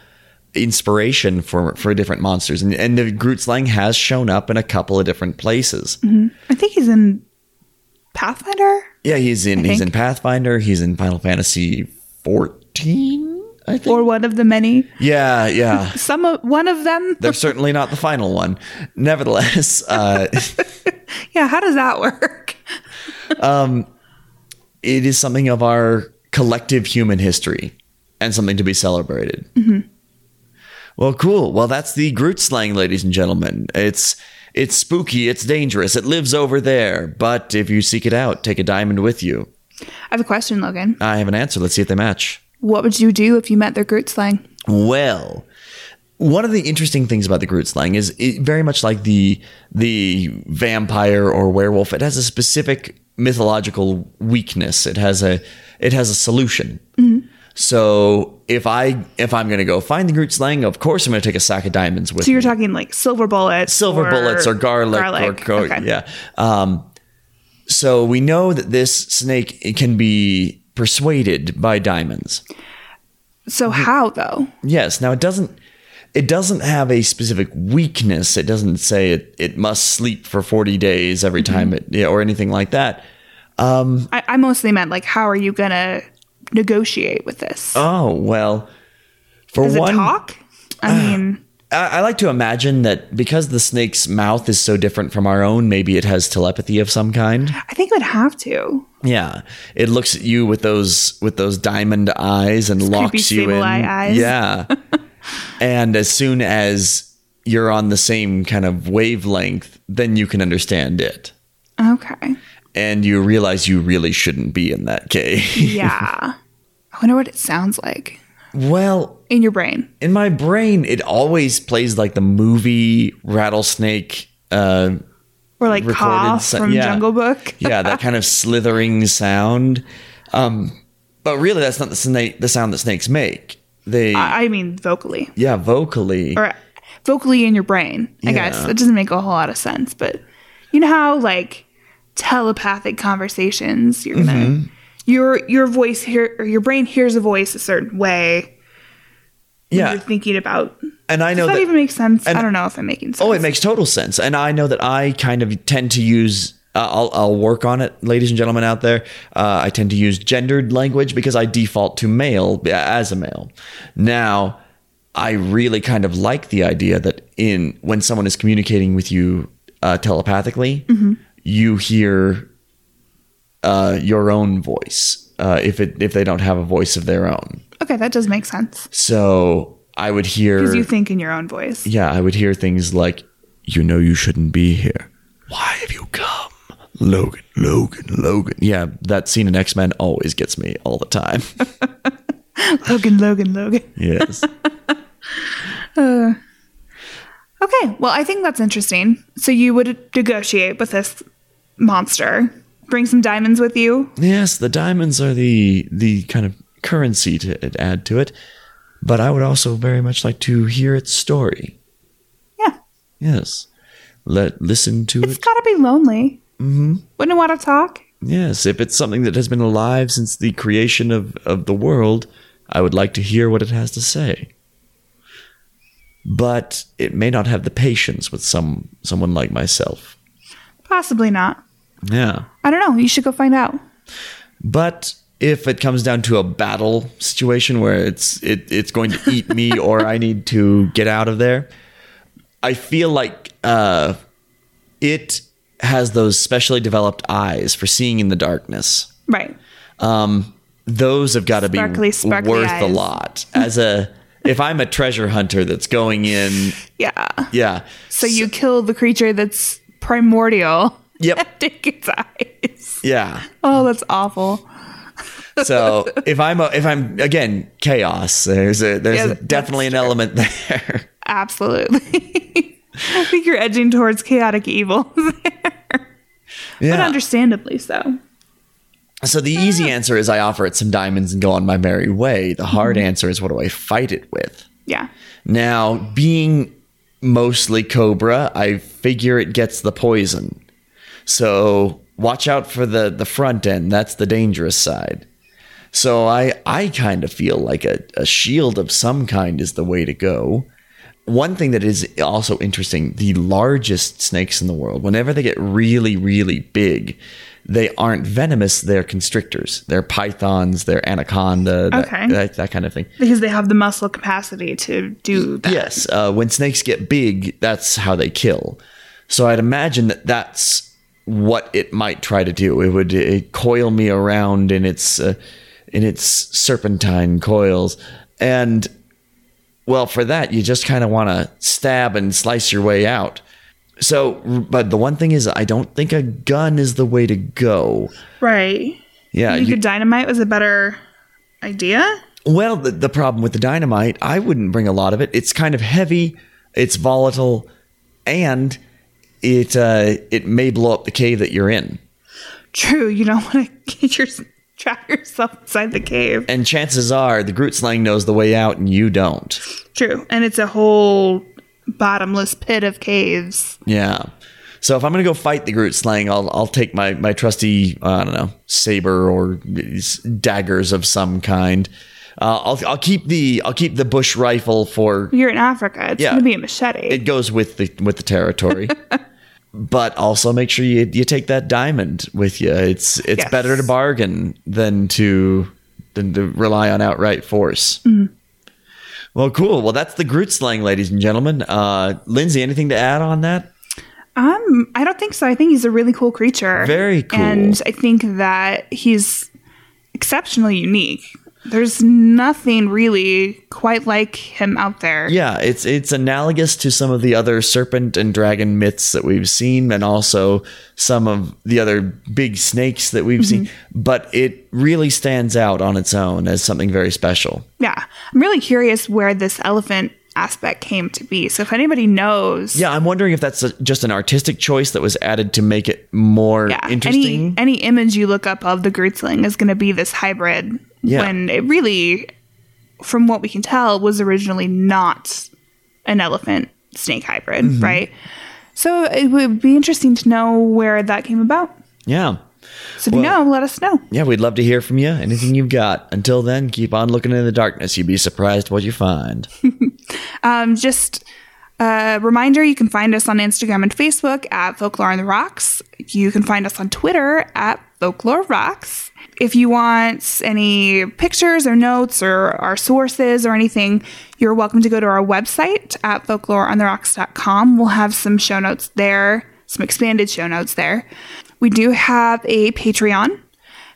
Speaker 2: inspiration for for different monsters, and, and the Groot slang has shown up in a couple of different places.
Speaker 3: I think he's in Pathfinder.
Speaker 2: Yeah, he's in
Speaker 3: I
Speaker 2: he's
Speaker 3: think.
Speaker 2: in Pathfinder. He's in Final Fantasy fourteen. I think.
Speaker 3: Or one of the many.
Speaker 2: yeah, yeah.
Speaker 3: Some of one of them.
Speaker 2: They're certainly not the final one. Nevertheless, uh,
Speaker 3: Yeah, how does that work?
Speaker 2: um, it is something of our collective human history and something to be celebrated. Well, cool. Well, that's the Groot slang, ladies and gentlemen. It's it's spooky, it's dangerous, it lives over there. But if you seek it out, take a diamond with you.
Speaker 3: I have a question, Logan.
Speaker 2: I have an answer. Let's see if they match.
Speaker 3: What would you do if you met their Groot slang?
Speaker 2: Well, one of the interesting things about the Groot slang is it, very much like the the vampire or werewolf. It has a specific mythological weakness. It has a it has a solution. Mm-hmm. So if I if I'm going to go find the Groot slang, of course I'm going to take a sack of diamonds with
Speaker 3: So you're
Speaker 2: me.
Speaker 3: talking like silver bullets,
Speaker 2: silver bullets or garlic, or co-
Speaker 3: Okay.
Speaker 2: yeah. Um, so we know that this snake can be persuaded by diamonds.
Speaker 3: So how though?
Speaker 2: Yes. Now it doesn't. It doesn't have a specific weakness. It doesn't say it, it must sleep for forty days every
Speaker 3: Mm-hmm.
Speaker 2: time it yeah, or anything like that.
Speaker 3: I, I mostly meant like how are you gonna negotiate with this?
Speaker 2: Oh well. For
Speaker 3: Does
Speaker 2: one,
Speaker 3: it talk? I ah. mean,
Speaker 2: I, I like to imagine that because the snake's mouth is so different from our own, maybe it has telepathy of some kind.
Speaker 3: I think it would have to.
Speaker 2: Yeah, it looks at you with those with those diamond eyes and locks you in.
Speaker 3: eye eyes.
Speaker 2: Yeah, and as soon as you're on the same kind of wavelength, then you can understand it,
Speaker 3: Okay.
Speaker 2: and you realize you really shouldn't be in that cave.
Speaker 3: Yeah. I wonder what it sounds like
Speaker 2: well,
Speaker 3: in your brain.
Speaker 2: in my brain, it always plays like the movie rattlesnake. Uh,
Speaker 3: Or like cough
Speaker 2: so-
Speaker 3: from
Speaker 2: yeah.
Speaker 3: Jungle Book.
Speaker 2: yeah, that kind of slithering sound. Um, but really, that's not the snake. The sound that snakes make. They,
Speaker 3: I I mean vocally.
Speaker 2: yeah, vocally.
Speaker 3: Or vocally in your brain. I guess. That doesn't make a whole lot of sense. But you know how like telepathic conversations, you're gonna
Speaker 2: Mm-hmm.
Speaker 3: Your your voice here or your brain hears a voice a certain way
Speaker 2: yeah,
Speaker 3: you're thinking about
Speaker 2: and I know
Speaker 3: Does that,
Speaker 2: that.
Speaker 3: even makes sense? I don't know if I'm making sense.
Speaker 2: oh, it makes total sense, and I know that I kind of tend to use. Uh, I'll, I'll work on it, ladies and gentlemen out there. Uh, I tend to use gendered language because I default to male as a male. Now, I really kind of like the idea that in when someone is communicating with you uh, telepathically, you hear uh, your own voice uh, if it if they don't have a voice of their own.
Speaker 3: Okay, that does make sense.
Speaker 2: So I would hear
Speaker 3: Because you think in your own voice.
Speaker 2: yeah, I would hear things like, "You know, you shouldn't be here. Why have you come, Logan? Logan, Logan." Yeah, that scene in X Men always gets me all the time.
Speaker 3: Logan, Logan, Logan.
Speaker 2: yes.
Speaker 3: Okay, well, I think that's interesting. So you would negotiate with this monster, bring some diamonds with you.
Speaker 2: Yes, the diamonds are the the kind of currency to add to it, but I would also very much like to hear its story.
Speaker 3: Yeah,
Speaker 2: Yes, let listen to
Speaker 3: it's
Speaker 2: it.
Speaker 3: It's gotta be lonely. Mm-hmm. Wouldn't it want to talk?
Speaker 2: Yes, if it's something that has been alive since the creation of, of the world, I would like to hear what it has to say. But it may not have the patience with some someone like myself.
Speaker 3: Possibly not.
Speaker 2: Yeah.
Speaker 3: I don't know. You should go find out.
Speaker 2: But if it comes down to a battle situation where it's it, it's going to eat me or I need to get out of there, I feel like uh, it has those specially developed eyes for seeing in the darkness.
Speaker 3: Right.
Speaker 2: um, those have got to be
Speaker 3: Sparkly, sparkly
Speaker 2: worth a lot. As a, if I'm a treasure hunter that's going in,
Speaker 3: Yeah.
Speaker 2: yeah,
Speaker 3: So you kill the creature that's primordial.
Speaker 2: Yep.
Speaker 3: Take its eyes.
Speaker 2: yeah.
Speaker 3: Oh, that's awful.
Speaker 2: So if I'm a, if I'm again chaos, there's a there's
Speaker 3: Yeah,
Speaker 2: a- definitely an
Speaker 3: true.
Speaker 2: element there.
Speaker 3: Absolutely. I think you're edging towards chaotic evil there. But
Speaker 2: Yeah.
Speaker 3: understandably so.
Speaker 2: So the easy answer is I offer it some diamonds and go on my merry way. The hard mm-hmm. answer is what do I fight it with?
Speaker 3: Yeah.
Speaker 2: Now, being mostly cobra, I figure it gets the poison. So watch out for the the front end. That's the dangerous side. So I I kind of feel like a, a shield of some kind is the way to go. One thing that is also interesting, the largest snakes in the world, whenever they get really, really big, they aren't venomous, they're constrictors. They're pythons, they're anaconda, that,
Speaker 3: Okay.
Speaker 2: that, that kind of thing.
Speaker 3: Because they have the muscle capacity to do that.
Speaker 2: Yes, uh, when snakes get big, that's how they kill. So I'd imagine that that's what it might try to do. It would uh coil me around in its uh, in its serpentine coils, and well, for that you just kind of want to stab and slice your way out. So, but the one thing is, I don't think a gun is the way to go.
Speaker 3: Right.
Speaker 2: Yeah,
Speaker 3: you
Speaker 2: you-
Speaker 3: could dynamite was a better idea.
Speaker 2: Well, the, the problem with the dynamite, I wouldn't bring a lot of it. It's kind of heavy, it's volatile, and it uh, it may blow up the cave that you're in.
Speaker 3: True. You don't want to get your trap yourself inside the cave.
Speaker 2: And chances are the Groot Slang knows the way out, and you don't.
Speaker 3: True. And it's a whole bottomless pit of caves.
Speaker 2: Yeah. So if I'm gonna go fight the Groot Slang, I'll I'll take my my trusty uh, I don't know saber or daggers of some kind. Uh, I'll I'll keep the I'll keep the bush rifle for
Speaker 3: You're in Africa. It's
Speaker 2: Yeah.
Speaker 3: going to be a machete.
Speaker 2: it goes with the with the territory. but also make sure you you take that diamond with you. It's it's
Speaker 3: Yes.
Speaker 2: better to bargain than to than to rely on outright force.
Speaker 3: Mm-hmm.
Speaker 2: Well, cool. Well, that's the Groot slang, ladies and gentlemen. Uh, Lindsay, anything to add on that?
Speaker 3: Um, I don't think so. I think he's a really cool creature.
Speaker 2: Very cool.
Speaker 3: And I think that he's exceptionally unique. There's nothing really quite like him out there.
Speaker 2: Yeah, it's it's analogous to some of the other serpent and dragon myths that we've seen, and also some of the other big snakes that we've seen.
Speaker 3: Mm-hmm.
Speaker 2: But it really stands out on its own as something very special.
Speaker 3: Yeah. I'm really curious where this elephant aspect came to be. So if anybody knows,
Speaker 2: Yeah, I'm wondering if that's a, just an artistic choice that was added to make it more
Speaker 3: yeah,
Speaker 2: interesting.
Speaker 3: any any image you look up of the Groot slang is going to be this hybrid.
Speaker 2: Yeah.
Speaker 3: When it really, from what we can tell, was originally not an elephant snake hybrid,
Speaker 2: Mm-hmm.
Speaker 3: right? So it would be interesting to know where that came about.
Speaker 2: yeah.
Speaker 3: So if you know, let us know.
Speaker 2: Yeah, we'd love to hear from you. Anything you've got. Until then, keep on looking in the darkness. You'd be surprised what you find.
Speaker 3: Um, just a reminder you can find us on Instagram and Facebook at Folklore on the Rocks. You can find us on Twitter at Folklore Rocks. If you want any pictures or notes or our sources or anything, you're welcome to go to our website at folkloreontherocks.com. We'll have some show notes there, some expanded show notes there. We do have a Patreon,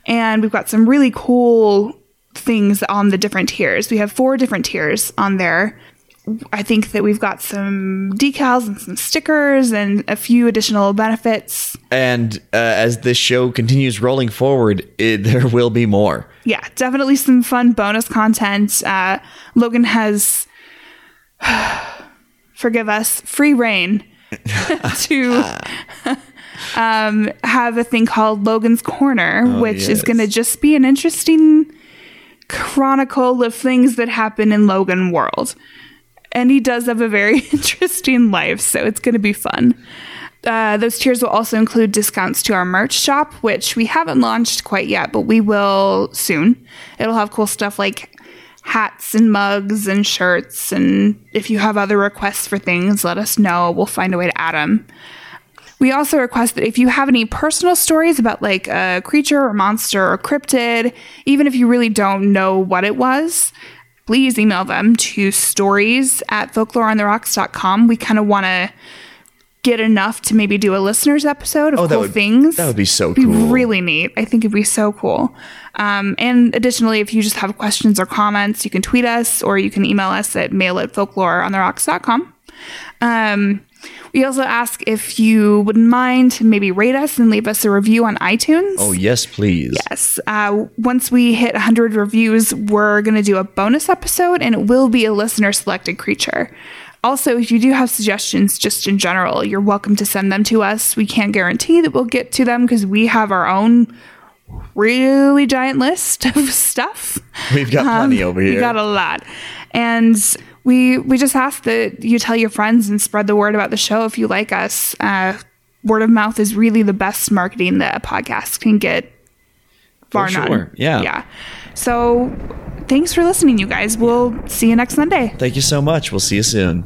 Speaker 3: and we've got some really cool things on the different tiers. We have four different tiers on there. I think that we've got some decals and some stickers and a few additional benefits.
Speaker 2: And uh, as this show continues rolling forward, it, there will be more.
Speaker 3: Yeah, definitely some fun bonus content. Uh, Logan has, forgive us, free reign to um, have a thing called Logan's Corner, which is going to just be an interesting chronicle of things that happen in Logan World. And he does have a very interesting life, so it's going to be fun. Uh, those tiers will also include discounts to our merch shop, which we haven't launched quite yet, but we will soon. It'll have cool stuff like hats and mugs and shirts. And if you have other requests for things, let us know. We'll find a way to add them. We also request that if you have any personal stories about like a creature or monster or cryptid, even if you really don't know what it was, please email them to stories at folkloreontherocks.com. We kind of want to get enough to maybe do a listener's episode of
Speaker 2: Oh,
Speaker 3: cool
Speaker 2: would-
Speaker 3: things.
Speaker 2: that would be so
Speaker 3: Be
Speaker 2: cool.
Speaker 3: really neat. I think it'd be so cool. Um, and additionally, if you just have questions or comments, you can tweet us or you can email us at mail at folkloreontherocks.com. Um, we also ask if you wouldn't mind to maybe rate us and leave us a review on iTunes.
Speaker 2: Oh, yes, please.
Speaker 3: Yes. Uh, once we hit 100 reviews, we're going to do a bonus episode and it will be a listener selected creature. Also, if you do have suggestions just in general, you're welcome to send them to us. We can't guarantee that we'll get to them because we have our own really giant list of stuff.
Speaker 2: We've got plenty over here.
Speaker 3: Um, We got a lot. And we we just ask that you tell your friends and spread the word about the show if you like us. Uh, word of mouth is really the best marketing that a podcast can get. Bar none.
Speaker 2: sure. Yeah.
Speaker 3: Yeah. So thanks for listening, you guys. We'll see you next Sunday.
Speaker 2: Thank you so much. We'll see you soon.